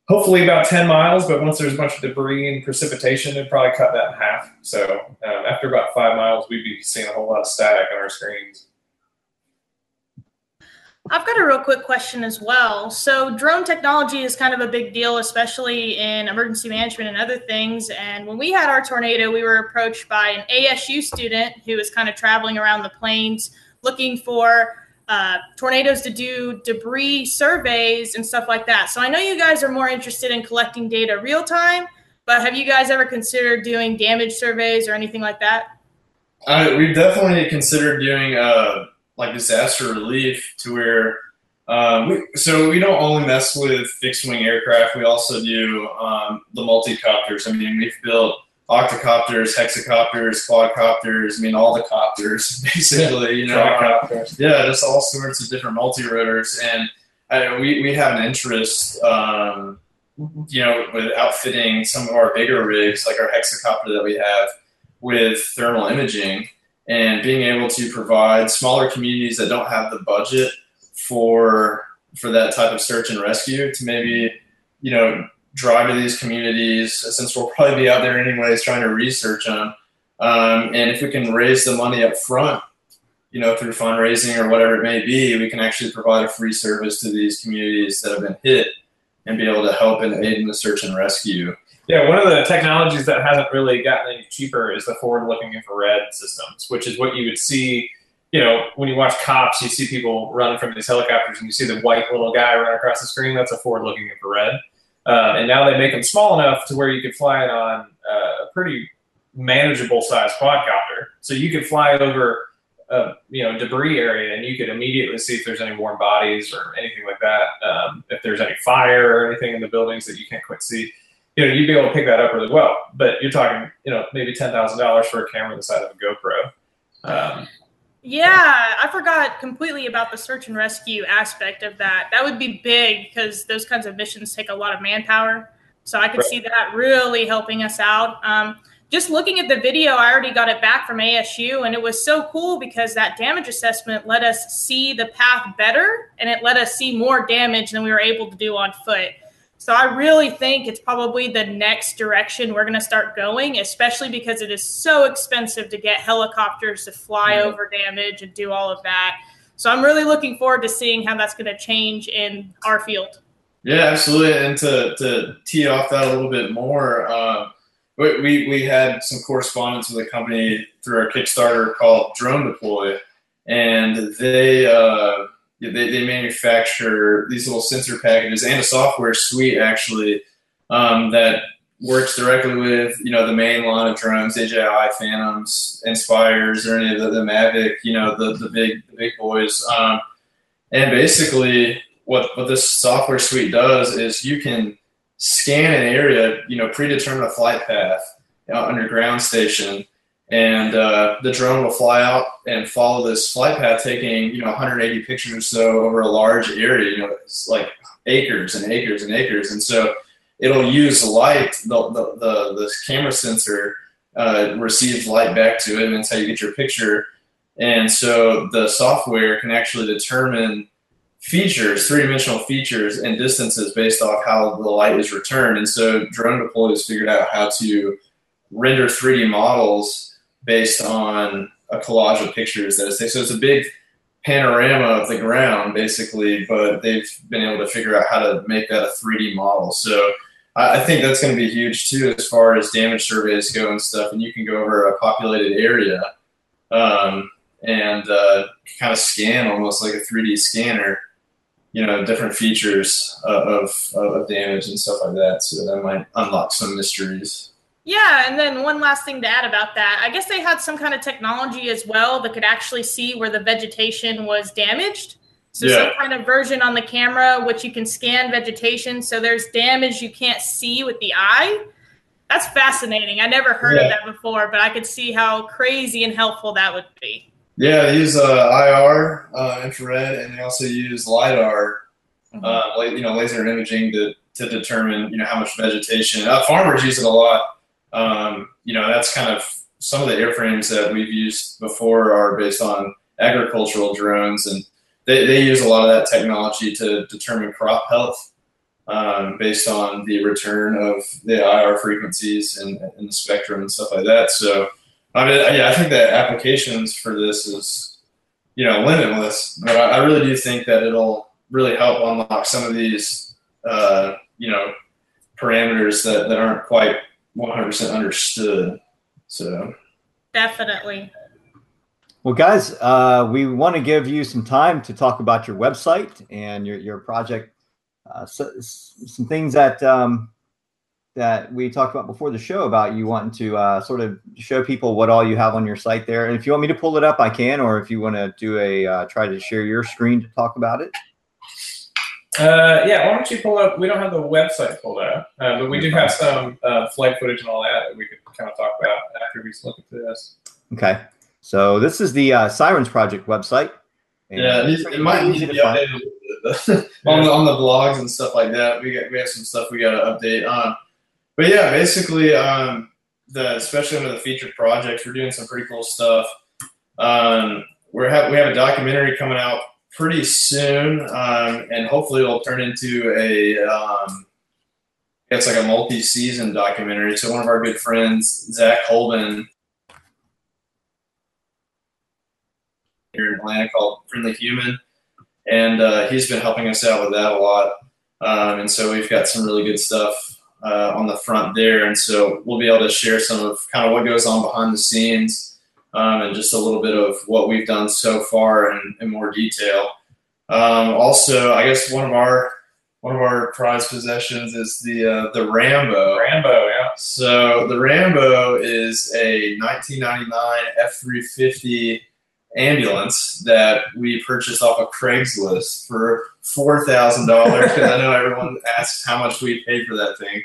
hopefully about 10 miles, but once there's a bunch of debris and precipitation, it'd probably cut that in half. So um, after about five miles, we'd be seeing a whole lot of static on our screens. I've got a real quick question as well. So, drone technology is kind of a big deal, especially in emergency management and other things. And when we had our tornado, we were approached by an ASU student who was kind of traveling around the plains looking for uh, tornadoes to do debris surveys and stuff like that. So I know you guys are more interested in collecting data real time, but have you guys ever considered doing damage surveys or anything like that? Uh, we've definitely considered doing uh, like disaster relief to where um, we, so we don't only mess with fixed wing aircraft. We also do um, the multi-copters. I mean, we've built octocopters, hexacopters, quadcopters. I mean, all the copters basically. You know, yeah, just all sorts of different multi-rotors, and I, we we have an interest. Um, you know, with outfitting some of our bigger rigs, like our hexacopter that we have, with thermal imaging, and being able to provide smaller communities that don't have the budget for for that type of search and rescue to maybe you know drive to these communities since we'll probably be out there anyways trying to research them. Um, and if we can raise the money up front, you know, through fundraising or whatever it may be, we can actually provide a free service to these communities that have been hit and be able to help and aid in the search and rescue. Yeah, one of the technologies that hasn't really gotten any cheaper is the forward-looking infrared systems, which is what you would see. You know, when you watch cops, you see people running from these helicopters, and you see the white little guy run across the screen. That's a forward-looking infrared. Um, and now they make them small enough to where you could fly it on uh, a pretty manageable size quadcopter. So you could fly over a you know debris area and you could immediately see if there's any warm bodies or anything like that. Um, if there's any fire or anything in the buildings that you can't quite see, you know you'd be able to pick that up really well. But you're talking you know maybe ten thousand dollars for a camera the size of a GoPro. Yeah, I forgot completely about the search and rescue aspect of that. That would be big because those kinds of missions take a lot of manpower. So I could right. see that really helping us out. Um, just looking at the video, I already got it back from ASU, and it was so cool because that damage assessment let us see the path better and it let us see more damage than we were able to do on foot. So I really think it's probably the next direction we're going to start going, especially because it is so expensive to get helicopters to fly mm-hmm. over damage and do all of that. So I'm really looking forward to seeing how that's going to change in our field. Yeah, absolutely. And to, to tee off that a little bit more, uh, we, we had some correspondence with a company through our Kickstarter called DroneDeploy, and they uh, they, they manufacture these little sensor packages and a software suite actually um, that works directly with you know the main line of drones, DJI Phantoms, Inspires, or any of the, the Mavic, you know the the big the big boys. Um, and basically, what what this software suite does is you can scan an area, you know, predetermine a flight path on your ground station and uh, the drone will fly out and follow this flight path, taking you know 180 pictures or so over a large area. You know, it's like acres and acres and acres, and so it'll use light. The the the, the camera sensor uh, receives light back to it, and that's how you get your picture. And so the software can actually determine features, three dimensional features, and distances based off how the light is returned. And so DroneDeploy has figured out how to render 3D models based on a collage of pictures that is so it's a big panorama of the ground basically but they've been able to figure out how to make that a 3d model. So i, think that's going to be huge too as far as damage surveys go and stuff and you can go over a populated area um, and uh, kind of scan almost like a 3d scanner you know different features of, of damage and stuff like that so that might unlock some mysteries yeah, and then one last thing to add about that. I guess they had some kind of technology as well that could actually see where the vegetation was damaged. So Yeah. some kind of version on the camera which you can scan vegetation so there's damage you can't see with the eye. That's fascinating. I never heard of that before, but I could see how crazy and helpful that would be. Yeah, they use uh, IR, uh, infrared, and they also use lidar, Mm-hmm. uh, you know, laser imaging to to determine you know how much vegetation. Uh, farmers use it a lot. Um, you know, that's kind of some of the airframes that we've used before are based on agricultural drones, and they, they use a lot of that technology to determine crop health um, based on the return of the IR frequencies and, and the spectrum and stuff like that. So, I mean, yeah, I think the applications for this is, you know, limitless. But I, I really do think that it'll really help unlock some of these, uh, you know, parameters that, that aren't quite 100% understood. So, Definitely. Well, guys, uh, we want to give you some time to talk about your website and your, your project. Uh, so, some things that um, that we talked about before the show about you wanting to uh, sort of show people what all you have on your site there. And if you want me to pull it up, I can. Or if you want to do a uh, try to share your screen to talk about it. Uh, yeah, why don't you pull up? We don't have the website pulled up, uh, but we do have some uh, flight footage and all that that we could kind of talk about after we look at this. Okay. So this is the uh, Sirens Project website. And yeah, it, it's it might need to be to updated a little bit on, the, on the blogs and stuff like that. We got, we have some stuff we got to update on. But yeah, basically, um, the especially under the featured projects, we're doing some pretty cool stuff. Um, we're have, we have a documentary coming out pretty soon, um, and hopefully it'll turn into a um, it's like a multi-season documentary. So one of our good friends, Zach Holden, here in Atlanta called Friendly Human, and uh, he's been helping us out with that a lot. Um, and so we've got some really good stuff uh, on the front there, and so we'll be able to share some of kind of what goes on behind the scenes um, and just a little bit of what we've done so far in, in more detail. Um, also, I guess one of our one of our prized possessions is the uh, the Rambo. Rambo, yeah. So the Rambo is a 1999 F350 ambulance that we purchased off of Craigslist for four thousand dollars. Because I know everyone asks how much we paid for that thing.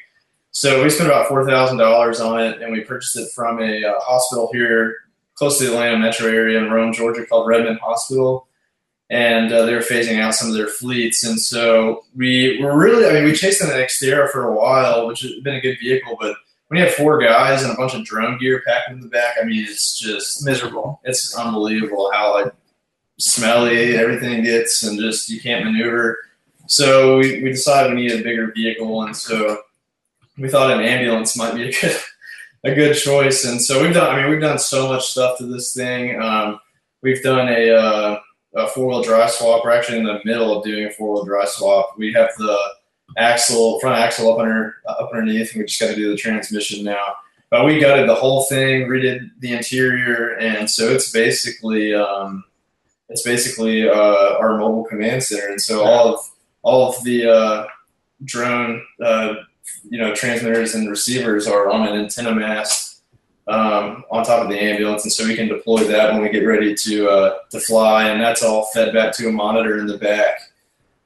So we spent about four thousand dollars on it, and we purchased it from a uh, hospital here close to the Atlanta metro area in Rome, Georgia, called Redmond Hospital. And uh, they were phasing out some of their fleets, and so we were really—I mean, we chased in an Xterra for a while, which has been a good vehicle, but when you have four guys and a bunch of drone gear packed in the back, I mean, it's just miserable. It's unbelievable how like smelly everything gets, and just you can't maneuver. So we, we decided we needed a bigger vehicle, and so we thought an ambulance might be a good a good choice. And so we've done. I mean, we've done so much stuff to this thing. Um, we've done a, uh, a four wheel drive swap. We're actually in the middle of doing a four wheel drive swap. We have the axle, front axle up under up underneath, and we just got to do the transmission now. But we gutted the whole thing, redid the interior, and so it's basically um, it's basically uh, our mobile command center. And so all of all of the uh, drone, uh, you know, transmitters and receivers are on an antenna mast um, on top of the ambulance, and so we can deploy that when we get ready to uh, to fly, and that's all fed back to a monitor in the back.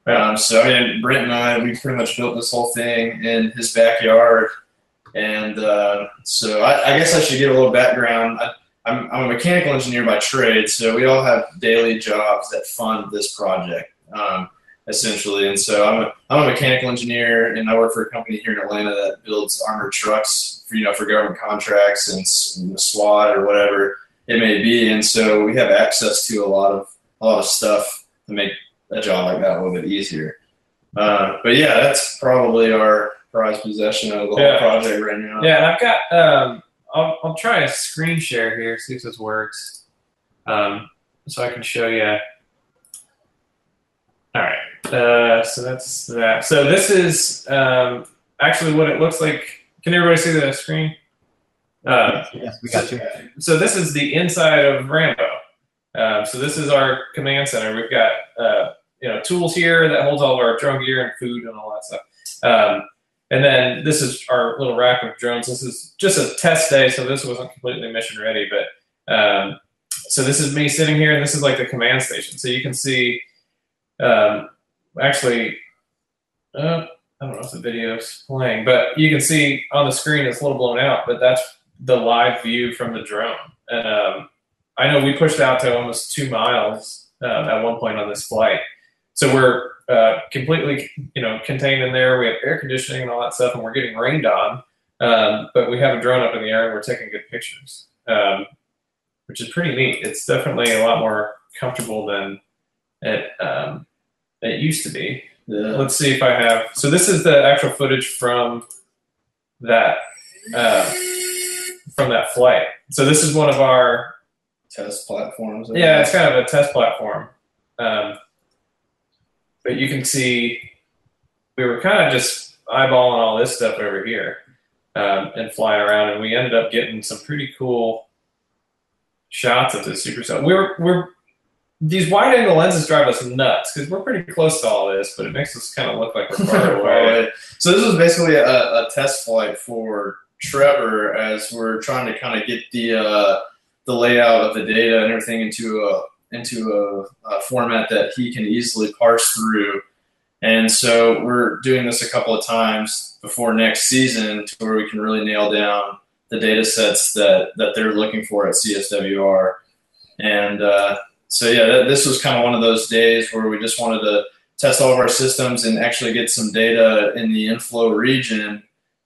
Um, so I mean, Brent and I, we pretty much built this whole thing in his backyard, and uh, so I, I guess I should give a little background. I, I'm, I'm a mechanical engineer by trade, so we all have daily jobs that fund this project. Um, essentially. And so I'm a, I'm a mechanical engineer, and I work for a company here in Atlanta that builds armored trucks for you know for government contracts and SWAT or whatever it may be. And so we have access to a lot of a lot of stuff to make a job like that a little bit easier. Uh, but yeah, that's probably our prized possession of the whole Yeah. project right now. Yeah, and I've got. Um, I'll, I'll try a screen share here, see if this works. Um, so I can show you. All right. Uh, so that's that. So this is um, actually what it looks like. Can everybody see the screen? Uh, Yes, we got you. so this is the inside of Rambo. Um, so this is our command center. We've got uh, you know tools here that holds all of our drone gear and food and all that stuff. Um, and then this is our little rack of drones. This is just a test day, so this wasn't completely mission ready. But um, so this is me sitting here, and this is like the command station. So you can see, um, actually, uh, I don't know if the video's playing, but you can see on the screen it's a little blown out, but that's the live view from the drone. And um, I know we pushed out to almost two miles um, at one point on this flight. So we're uh, completely, you know, contained in there. We have air conditioning and all that stuff, and we're getting rained on. Um, but we have a drone up in the air, and we're taking good pictures, um, which is pretty neat. It's definitely a lot more comfortable than it um, it used to be. Yeah. Let's see if I have. So this is the actual footage from that uh, from that flight. So this is one of our Test platforms. yeah, it's kind of a test platform. Um, but you can see we were kind of just eyeballing all this stuff over here um, and flying around, and we ended up getting some pretty cool shots of the supercell. We're we're these wide angle lenses drive us nuts because we're pretty close to all this, but it makes us kind of look like we're far away. So this was basically a, a test flight for Trevor as we're trying to kind of get the uh, the layout of the data and everything into a into a, a format that he can easily parse through. And so we're doing this a couple of times before next season to where we can really nail down the data sets that, that they're looking for at CSWR. And uh, so, yeah, this was kind of one of those days where we just wanted to test all of our systems and actually get some data in the inflow region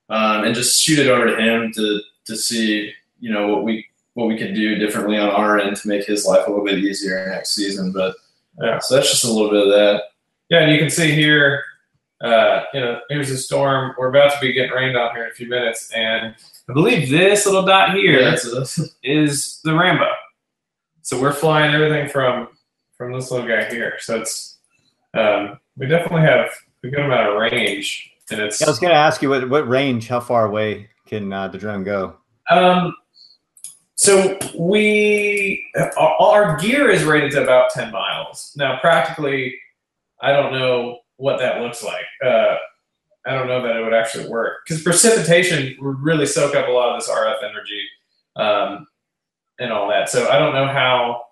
um, and just shoot it over to him to, to see, you know, what we what we could do differently on our end to make his life a little bit easier next season. But Yeah. so that's just a little bit of that. Yeah, and you can see here, uh, you know, here's a storm. We're about to be getting rained on here in a few minutes, and I believe this little dot here Yeah, is the Rambo. So we're flying everything from from this little guy here. So it's um, we definitely have a good amount of range, and it's I was going to ask you what, what range, how far away can uh, the drone go? Um, so we our, our gear is rated to about ten miles. Now, practically, I don't know what that looks like. Uh, I don't know that it would actually work because precipitation would really soak up a lot of this RF energy um, and all that. So I don't know how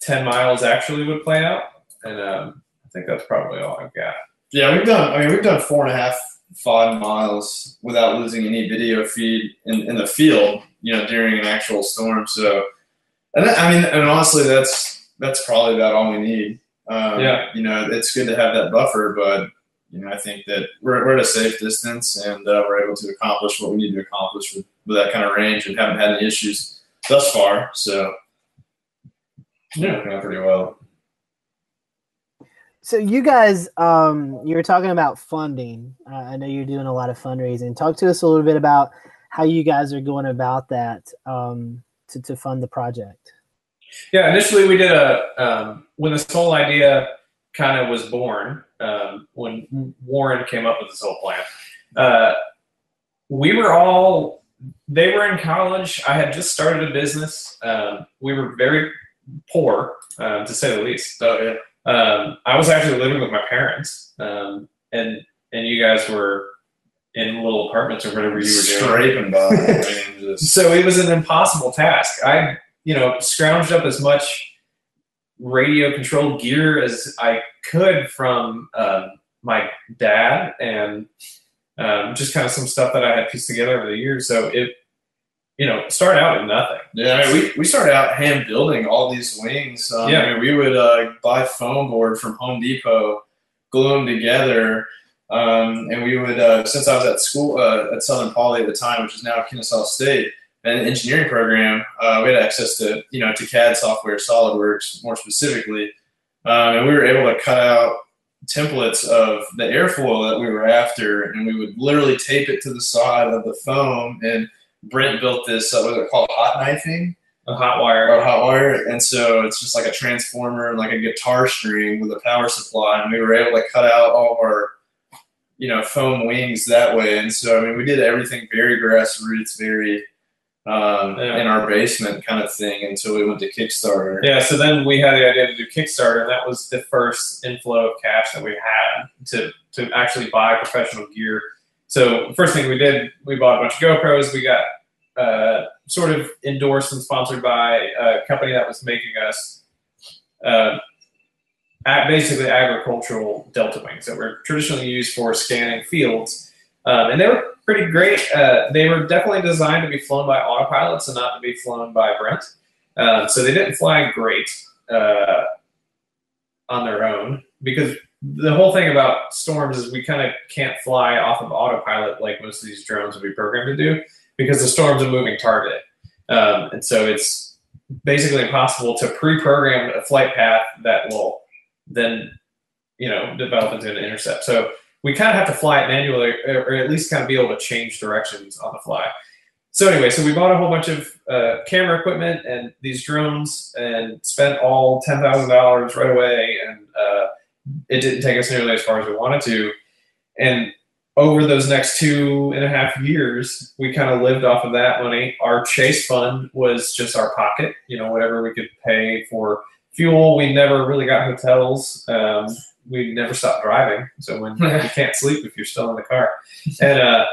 ten miles actually would play out, and um, I think that's probably all I've got. Yeah, we've done. I mean, we've done four and a half, five miles without losing any video feed in, in the field. You know, during an actual storm. So, and that, I mean, and honestly, that's that's probably about all we need. Um, Yeah. You know, it's good to have that buffer, but you know, I think that we're, we're at a safe distance and uh, we're able to accomplish what we need to accomplish with, with that kind of range and haven't had any issues thus far. So, yeah, working out pretty well. So you guys, um, you were talking about funding. Uh, I know you're doing a lot of fundraising. Talk to us a little bit about how you guys are going about that um, to to fund the project. Yeah, initially we did a um, when this whole idea kind of was born. Um, when Warren came up with this whole plan, uh, we were all they were in college. I had just started a business. Um, we were very poor, um, to say the least. So, yeah. Um, I was actually living with my parents, um, and and you guys were in little apartments or whatever you were doing. Scraping by. I mean, just- So it was an impossible task. I, you know, scrounged up as much radio controlled gear as I could from um, my dad and um, just kind of some stuff that I had pieced together over the years. So it, you know, started out with nothing. Yeah, I mean, we, we started out hand building all these wings. Um, Yeah. I mean, we would uh, buy foam board from Home Depot, glue them together. Um, and we would, uh, since I was at school uh, at Southern Poly at the time, which is now Kennesaw State, an engineering program, uh, we had access to you know to CAD software, SolidWorks more specifically, um, and we were able to cut out templates of the airfoil that we were after, and we would literally tape it to the side of the foam. And Brent built this, uh, was it called, hot knifing A hot wire. or hot wire, and so it's just like a transformer and like a guitar string with a power supply, and we were able to cut out all of our, you know, foam wings that way. And so I mean, we did everything very grassroots, very um, Yeah. in our basement kind of thing until we went to Kickstarter. Yeah, so then we had the idea to do Kickstarter, and that was the first inflow of cash that we had to to actually buy professional gear. So first thing we did, we bought a bunch of GoPros. We got uh, sort of endorsed and sponsored by a company that was making us uh, basically agricultural delta wings that were traditionally used for scanning fields. Um, and they were pretty great. Uh, they were definitely designed to be flown by autopilots and not to be flown by Brent. Um, so they didn't fly great uh, on their own because the whole thing about storms is we kind of can't fly off of autopilot like most of these drones would be programmed to do because the storm's a moving target. Um, and so it's basically impossible to pre-program a flight path that will then, you know, develop into an intercept. So we kind of have to fly it manually or at least kind of be able to change directions on the fly. So anyway, so we bought a whole bunch of uh, camera equipment and these drones and spent all ten thousand dollars right away, and uh, it didn't take us nearly as far as we wanted to. And over those next two and a half years, we kind of lived off of that money. Our chase fund was just our pocket, you know, whatever we could pay for fuel. We never really got hotels. Um, we never stopped driving, so when you can't sleep if you're still in the car, and uh,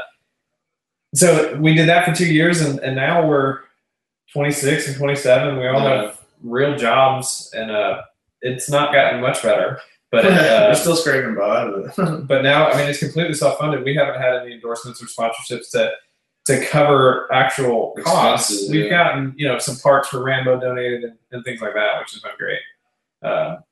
so we did that for two years, and, and now we're 26 and 27. We all have real jobs, and uh, it's not gotten much better. But We're uh, still scraping by, but but now, I mean, it's completely self-funded. We haven't had any endorsements or sponsorships to to cover actual costs. Expenses, We've yeah. gotten you know some parts for Rambo donated and, and things like that, which has been great. Um,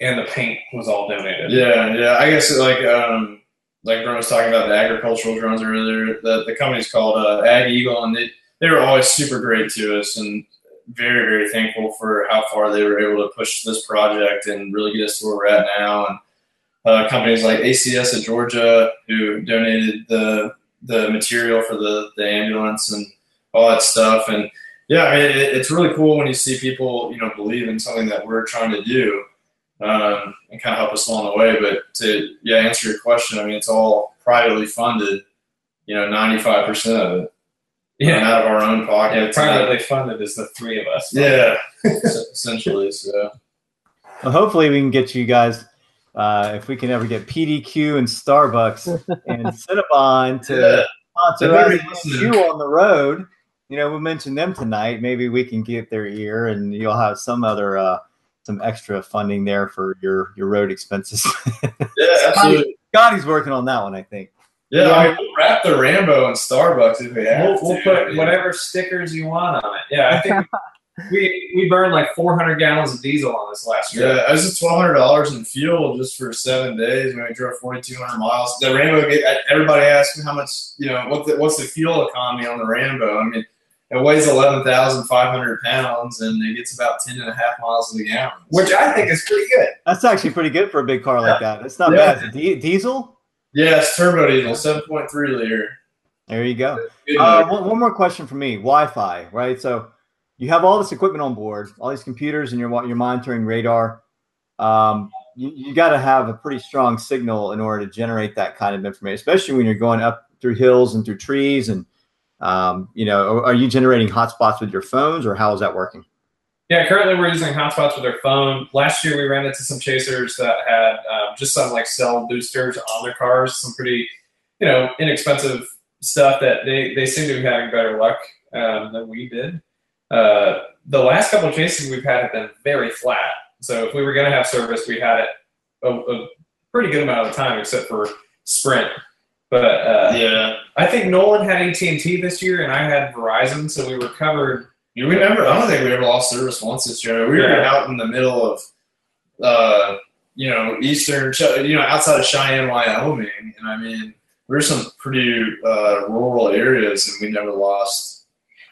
and the paint was all donated. Yeah, yeah. I guess like um like Brent was talking about the agricultural drones earlier. The the company's called uh, AgEagle, and they they were always super great to us, and very very thankful for how far they were able to push this project and really get us to where we're at now. And uh, companies like ACS of Georgia who donated the the material for the the ambulance and all that stuff, and yeah, I mean, it, it's really cool when you see people you know believe in something that we're trying to do um, and kind of help us along the way. But to yeah, answer your question, I mean, it's all privately funded. You know, ninety five percent of it, yeah. out of our own Yeah, pockets. privately funded is the three of us. Yeah, essentially. So Well, hopefully we can get you guys, uh, if we can ever get PDQ and Starbucks and Cinnabon to yeah, sponsor us already and listened. you on the road. You know, we mentioned them tonight. Maybe we can get their ear, and you'll have some other uh, some extra funding there for your your road expenses. yeah, absolutely. Scotty's working on that one, I think. Yeah, I mean, we'll wrap the Rambo in Starbucks if we have We'll, to. we'll put mean, whatever stickers you want on it. Yeah, I think we we burned like 400 gallons of diesel on this last year. Yeah, it was twelve hundred dollars in fuel just for seven days. When we drove forty two hundred miles, the Rambo. Everybody asks me how much, you know, what the, what's the fuel economy on the Rambo? I mean, it weighs eleven thousand five hundred pounds and it gets about ten and a half miles to the gallon. Which I think is pretty good. That's actually pretty good for a big car like that. It's not Yeah. bad. It's a di- diesel. yeah, turbo diesel, seven point three liter. There you go. Uh, one, one more question for me. Wi-Fi, right? So you have all this equipment on board, all these computers, and you're you're monitoring radar. Um, you you got to have a pretty strong signal in order to generate that kind of information, especially when you're going up through hills and through trees. And um, you know, are- you generating hotspots with your phones, or how is that working? Yeah, currently we're using hotspots with our phone. Last year we ran into some chasers that had um, just some like cell boosters on their cars, some pretty, you know, inexpensive stuff that they, they seem to be having better luck um, than we did. Uh, the last couple of chases we've had have been very flat. So if we were going to have service, we had it a, a pretty good amount of time, except for Sprint. But uh, yeah, I think Nolan had AT and T this year, and I had Verizon, so we were covered we never. I don't think we ever lost service once this year. We were Yeah. out in the middle of uh, you know, eastern, you know, outside of Cheyenne, Wyoming, and I mean, there's some pretty uh, rural areas, and we never lost.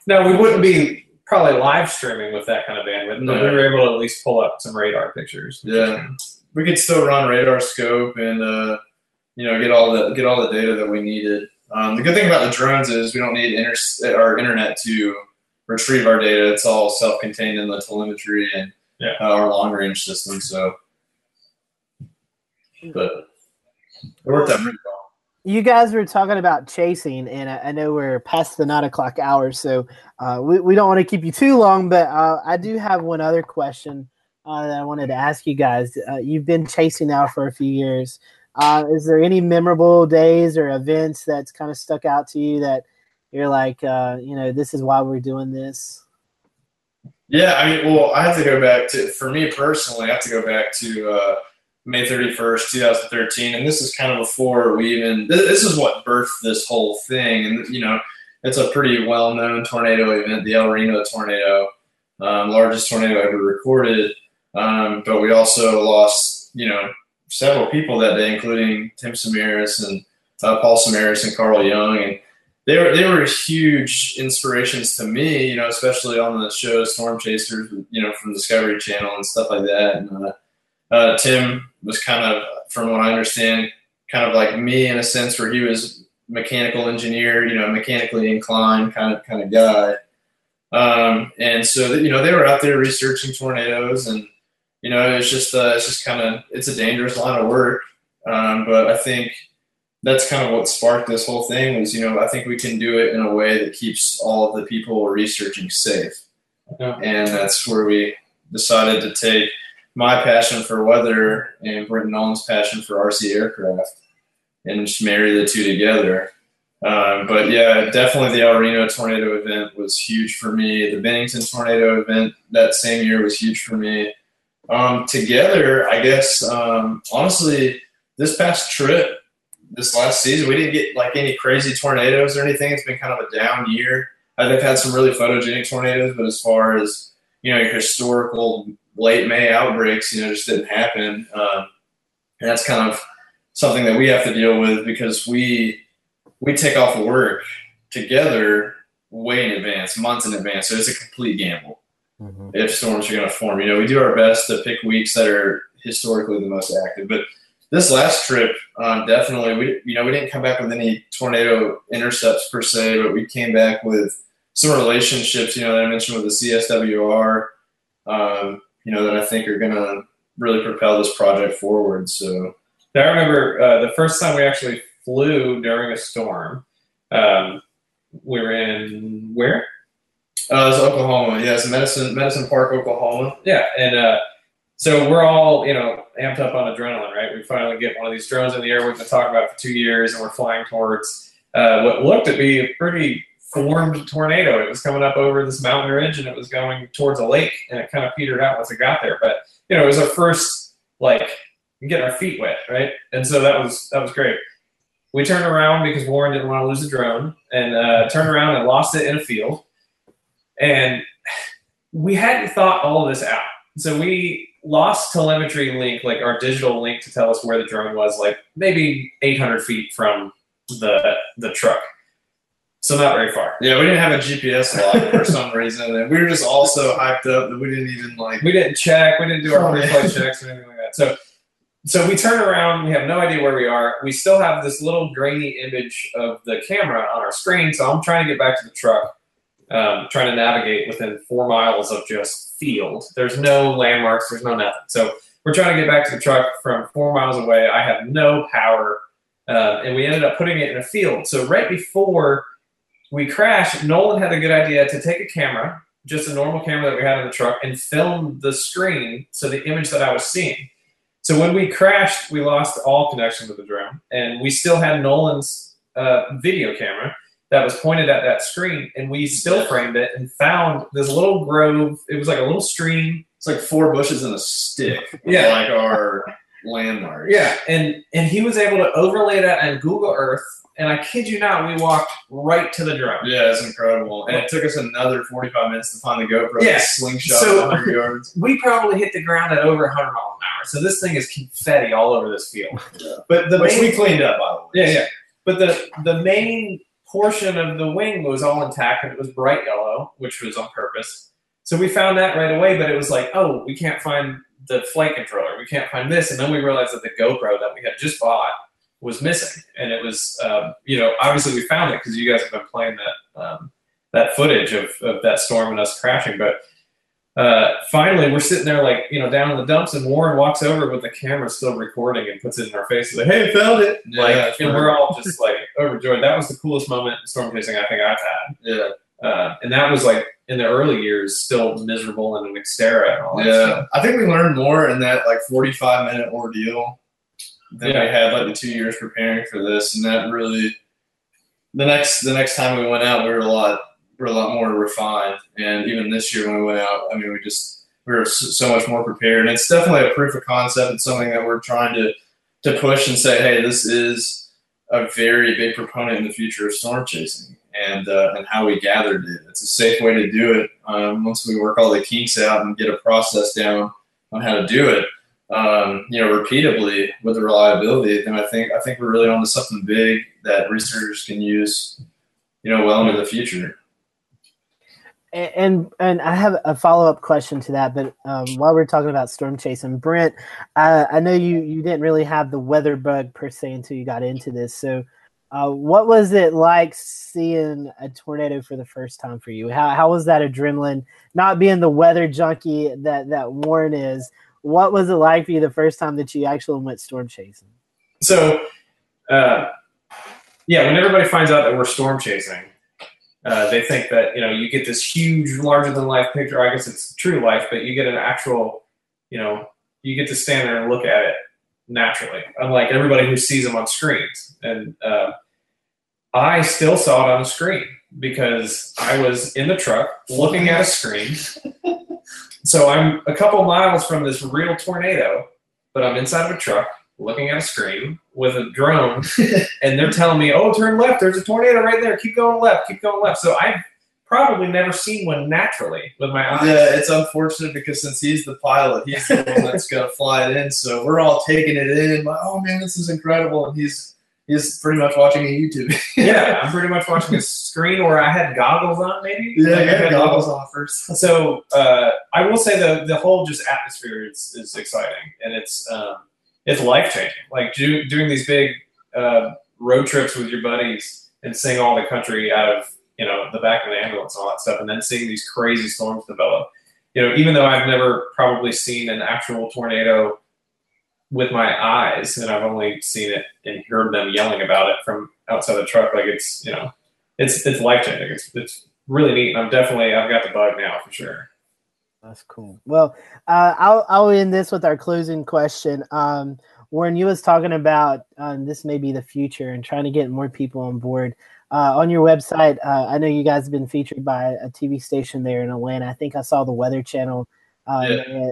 No, we wouldn't be probably live streaming with that kind of bandwidth, but we were able to at least pull up some radar pictures. Yeah, we could still run RadarScope and uh, you know get all the get all the data that we needed. Um, the good thing about the drones is we don't need inter- our internet to retrieve our data. It's all self-contained in the telemetry and Yeah. uh, our long-range system. So, but it worked out pretty well. You guys were talking about chasing, and I, I know we're past the nine o'clock hour, so uh, we, we don't want to keep you too long. But uh, I do have one other question uh, that I wanted to ask you guys. Uh, you've been chasing now for a few years. Uh, is there any memorable days or events that's kind of stuck out to you that you're like, uh, you know, this is why we're doing this? Yeah, I mean, well, I have to go back to for me personally. I have to go back to uh, May thirty first, two thousand thirteen, and this is kind of before we even. This, this is what birthed this whole thing, and you know, it's a pretty well known tornado event, the El Reno tornado, um, largest tornado ever recorded. Um, but we also lost, you know, several people that day, including Tim Samaras and uh, Paul Samaras and Carl Young, and they were they were huge inspirations to me, you know, especially on the show Storm Chasers, you know, from Discovery Channel and stuff like that. And uh, uh, Tim was kind of, from what I understand, kind of like me in a sense, where he was mechanical engineer, you know, mechanically inclined kind of kind of guy. Um, and so you know they were out there researching tornadoes, and you know it's just uh, it's just kind of it's a dangerous line of work. Um, but I think that's kind of what sparked this whole thing was you know i think we can do it in a way that keeps all of the people researching safe Yeah. and that's where we decided to take my passion for weather and Brent and Nolan's passion for RC aircraft and just marry the two together. Um, but yeah, definitely the El Reno tornado event was huge for me. The Bennington tornado event that same year was huge for me. Um, together, I guess, um, honestly, this past trip, this last season, we didn't get like any crazy tornadoes or anything. It's been kind of a down year. They've had some really photogenic tornadoes, but as far as you know, historical late May outbreaks, you know, just didn't happen. Um, and that's kind of something that we have to deal with because we we take off work together way in advance, months in advance. So it's a complete gamble if storms are going to form. You know, we do our best to pick weeks that are historically the most active. But this last trip, um, definitely, we you know we didn't come back with any tornado intercepts per se, but we came back with some relationships. You know, that I mentioned with the CSWR. Um, you know, that I think are going to really propel this project forward. So I remember uh, the first time we actually flew during a storm. Um, we were in where? Uh, it's Oklahoma. Yeah, it's Medicine Medicine Park, Oklahoma. Yeah, and uh, so we're all you know amped up on adrenaline, right? We finally get one of these drones in the air we've been talking about for two years, and we're flying towards uh, what looked to be a pretty formed tornado. It was coming up over this mountain ridge, and it was going towards a lake, and it kind of petered out once it got there. But you know, it was our first like getting our feet wet, right? And so that was that was great. We turned around because Warren didn't want to lose the drone, and uh, turned around and lost it in a field. And we hadn't thought all of this out. So we lost telemetry link, like our digital link to tell us where the drone was, like maybe 800 feet from the the truck. So not very far. Yeah, we didn't have a GPS log for some reason, and we were just all so hyped up that we didn't even like. We didn't check. We didn't do our Oh, pre-flight man. checks or anything like that. So, so we turn around. We have no idea where we are. We still have this little grainy image of the camera on our screen. So I'm trying to get back to the truck, um, trying to navigate within four miles of just field. There's no landmarks. There's no nothing. So we're trying to get back to the truck from four miles away. I have no power, uh, and we ended up putting it in a field. So right before we crashed, Nolan had a good idea to take a camera just a normal camera that we had in the truck and film the screen so the image that I was seeing. So when we crashed, we lost all connection with the drone, and we still had Nolan's uh, video camera that was pointed at that screen, and we still framed it and found this little grove. It was like a little stream. It's like four bushes and a stick. Yeah. like our landmarks. Yeah, and and he was able to overlay that on Google Earth, and I kid you not, we walked right to the drone. Yeah, it's incredible. And it took us another 45 minutes to find the GoPro. Yeah. Slingshot So- 100 yards. we probably hit the ground at over 100 miles an hour. So this thing is confetti all over this field. But the Which main, we cleaned up, by the way. yeah, yeah. But the the main portion of the wing was all intact and it was bright yellow, which was on purpose. So we found that right away, but it was like, oh, we can't find the flight controller, we can't find this, and then we realized that the GoPro that we had just bought was missing, and it was, um, you know, obviously we found it because you guys have been playing that um, that footage of, of that storm and us crashing, but. Uh, finally, we're sitting there like you know down in the dumps, and Warren walks over with the camera still recording and puts it in our faces like, "Hey, found it!" Yeah, like, and right. we're all just like overjoyed. That was the coolest moment in storm chasing I think I've had. Yeah. Uh, and that was like in the early years, still miserable and an Xterra and all Yeah, stuff. I think we learned more in that like 45 minute ordeal than Yeah. we had like the two years preparing for this, and that really the next the next time we went out, we were a lot we were a lot more refined, and even this year when we went out, I mean, we just we were so, much more prepared, and it's definitely a proof of concept. It's something that we're trying to to push and say, hey, this is a very big proponent in the future of storm chasing and uh, and how we gathered it. It's a safe way to do it. Um, once we work all the kinks out and get a process down on how to do it, um, you know, repeatably with the reliability, then I think I think we're really onto something big that researchers can use, you know, well into the future. And and I have a follow up question to that, but um, while we're talking about storm chasing, Brent, I, I know you you didn't really have the weather bug per se until you got into this. So, uh, what was it like seeing a tornado for the first time for you? How how was that adrenaline? Not being the weather junkie that that Warren is, what was it like for you the first time that you actually went storm chasing? So, uh, yeah, when everybody finds out that we're storm chasing, uh, they think that you know you get this huge, larger than life picture. I guess it's true life, but you get an actual, you know, you get to stand there and look at it naturally, unlike everybody who sees them on screens. And uh, I still saw it on the screen because I was in the truck looking at a screen. so I'm a couple miles from this real tornado, but I'm inside of a truck looking at a screen with a drone, and they're telling me, "Oh, turn left. There's a tornado right there. Keep going left. Keep going left." So I've probably never seen one naturally with my eyes. Yeah, it's unfortunate because since he's the pilot, he's the one that's gonna fly it in. So we're all taking it in. Like, oh man, this is incredible, and he's he's pretty much watching a YouTube. yeah, I'm pretty much watching a screen where I had goggles on, maybe. yeah, Like, I had Goggles on first. so uh, I will say the the whole just atmosphere is, is exciting and it's um, it's life changing. Like do, doing these big uh, road trips with your buddies and seeing all the country out of you know the back of the ambulance and all that stuff, and then seeing these crazy storms develop. You know, even though I've never probably seen an actual tornado with my eyes, and I've only seen it and heard them yelling about it from outside the truck, like it's you know, it's it's life changing. It's it's really neat. And I'm definitely I've got the bug now for sure. That's cool. Well, uh, I'll I'll end this with our closing question. Um, Warren, you was talking about um, this may be the future and trying to get more people on board. Uh, on your website, uh, I know you guys have been featured by a TV station there in Atlanta. I think I saw the Weather Channel uh,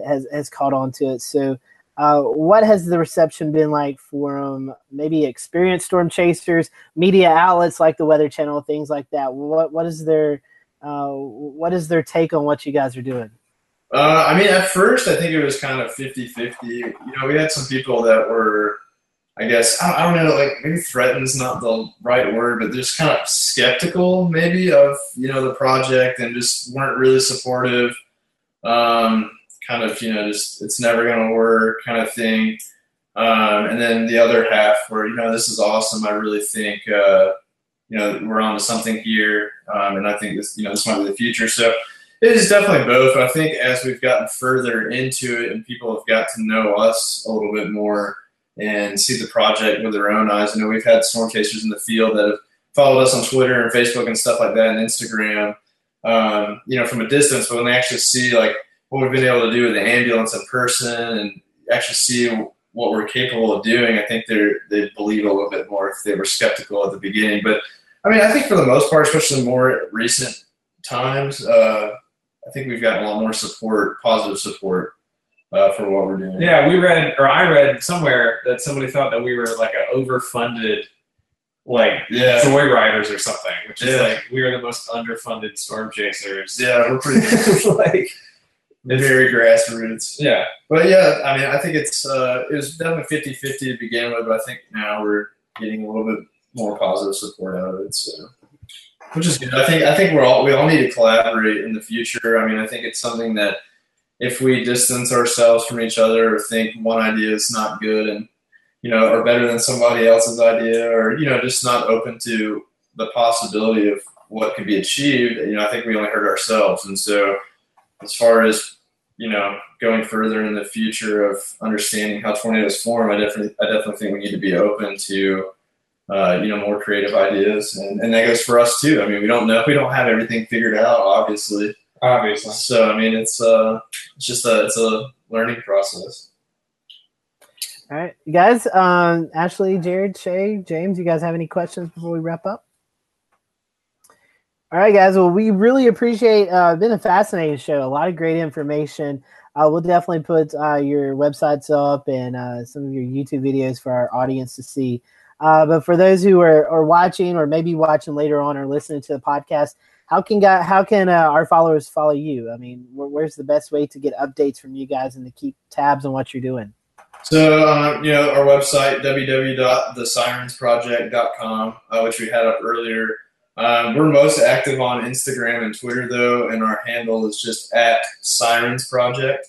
has has caught on to it. So, uh, what has the reception been like from maybe experienced storm chasers, media outlets like the Weather Channel, things like that? What what is their uh, what is their take on what you guys are doing? Uh, I mean, at first, I think it was kind of 50 50. You know, we had some people that were, I guess, I don't, I don't know, like maybe threatened is not the right word, but just kind of skeptical maybe of, you know, the project and just weren't really supportive. Um, kind of, you know, just it's never going to work kind of thing. Um, and then the other half where, you know, this is awesome. I really think, uh, you know, we're on to something here. Um, and I think this, you know, this might be the future. So, it is definitely both. I think as we've gotten further into it and people have got to know us a little bit more and see the project with their own eyes, you know, we've had storm chasers in the field that have followed us on Twitter and Facebook and stuff like that and Instagram, um, you know, from a distance. But when they actually see like what we've been able to do with the ambulance in person and actually see what we're capable of doing, I think they they believe a little bit more if they were skeptical at the beginning. But I mean, I think for the most part, especially more recent times, uh, I think we've gotten a lot more support, positive support uh, for what we're doing. Yeah, we read or I read somewhere that somebody thought that we were like an overfunded like Yeah. joyriders or something, which is Yeah. like we are the most underfunded storm chasers. Yeah, we're pretty. like very grassroots. Yeah. But yeah, I mean, I think it's uh, it was definitely 50-50 to begin with, but I think now we're getting a little bit more positive support out of it. So, which is good. I think I think we're all we all need to collaborate in the future. I mean, I think it's something that if we distance ourselves from each other or think one idea is not good and you know or better than somebody else's idea or you know just not open to the possibility of what could be achieved, you know, I think we only hurt ourselves. And so, as far as you know, going further in the future of understanding how tornadoes form, I definitely, I definitely think we need to be open to, uh, you know, more creative ideas, and, and that goes for us too. I mean, we don't know, we don't have everything figured out, obviously. Obviously. So, I mean, it's uh, it's just a, it's a learning process. All right, you guys. Um, Ashley, Jared, Shay, James, you guys have any questions before we wrap up? All right, guys. Well, we really appreciate. Uh, been a fascinating show. A lot of great information. Uh, we'll definitely put uh, your websites up and uh, some of your YouTube videos for our audience to see. Uh, but for those who are, are watching or maybe watching later on or listening to the podcast, how can how can uh, our followers follow you? I mean, where, where's the best way to get updates from you guys and to keep tabs on what you're doing? So, uh, you know, our website, www.thesirensproject.com, uh, which we had up earlier. Um, we're most active on Instagram and Twitter, though, and our handle is just at Sirens Project.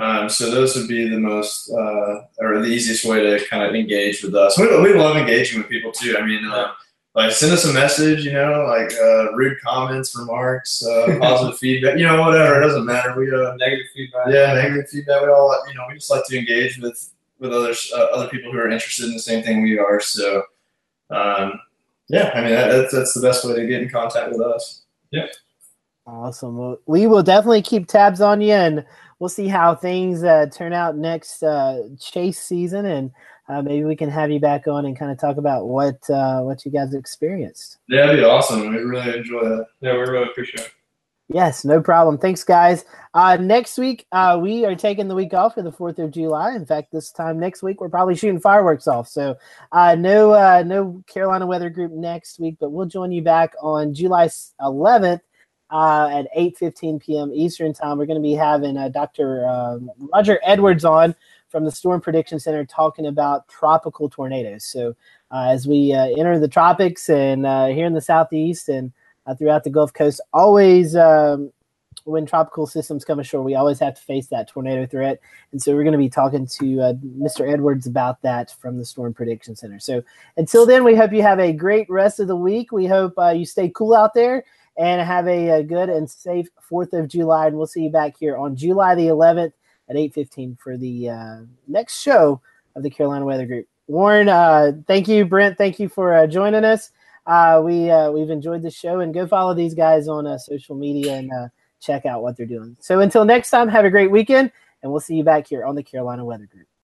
Um, so those would be the most uh, or the easiest way to kind of engage with us. We, we love engaging with people too. I mean, uh, like send us a message, you know, like uh, rude comments, remarks, uh, positive feedback, you know, whatever. It doesn't matter. We uh, Negative feedback. yeah, negative feedback. We all, you know, we just like to engage with with others, uh, other people who are interested in the same thing we are. So, um, yeah, I mean, that, that's that's the best way to get in contact with us. Yeah. Awesome. Well, we will definitely keep tabs on you, and we'll see how things uh, turn out next uh, chase season, and uh, maybe we can have you back on and kind of talk about what uh, what you guys experienced. Yeah, that'd be awesome. We really enjoy that. Yeah, we really appreciate it. Yes, no problem. Thanks, guys. Uh, next week, uh, we are taking the week off for the Fourth of July. In fact, this time next week, we're probably shooting fireworks off. So, uh, no, uh, no Carolina Weather Group next week, but we'll join you back on July 11th uh, at 8:15 p.m. Eastern Time. We're going to be having uh, Dr. Um, Roger Edwards on from the Storm Prediction Center talking about tropical tornadoes. So, uh, as we uh, enter the tropics and uh, here in the southeast and uh, throughout the Gulf Coast, always um, when tropical systems come ashore, we always have to face that tornado threat. And so, we're going to be talking to uh, Mr. Edwards about that from the Storm Prediction Center. So, until then, we hope you have a great rest of the week. We hope uh, you stay cool out there and have a, a good and safe 4th of July. And we'll see you back here on July the 11th at 8.15 for the uh, next show of the Carolina Weather Group. Warren, uh, thank you. Brent, thank you for uh, joining us. Uh, we, uh, we've enjoyed the show and go follow these guys on uh, social media and check out what they're doing. So until next time, have a great weekend and we'll see you back here on the Carolina Weather Group.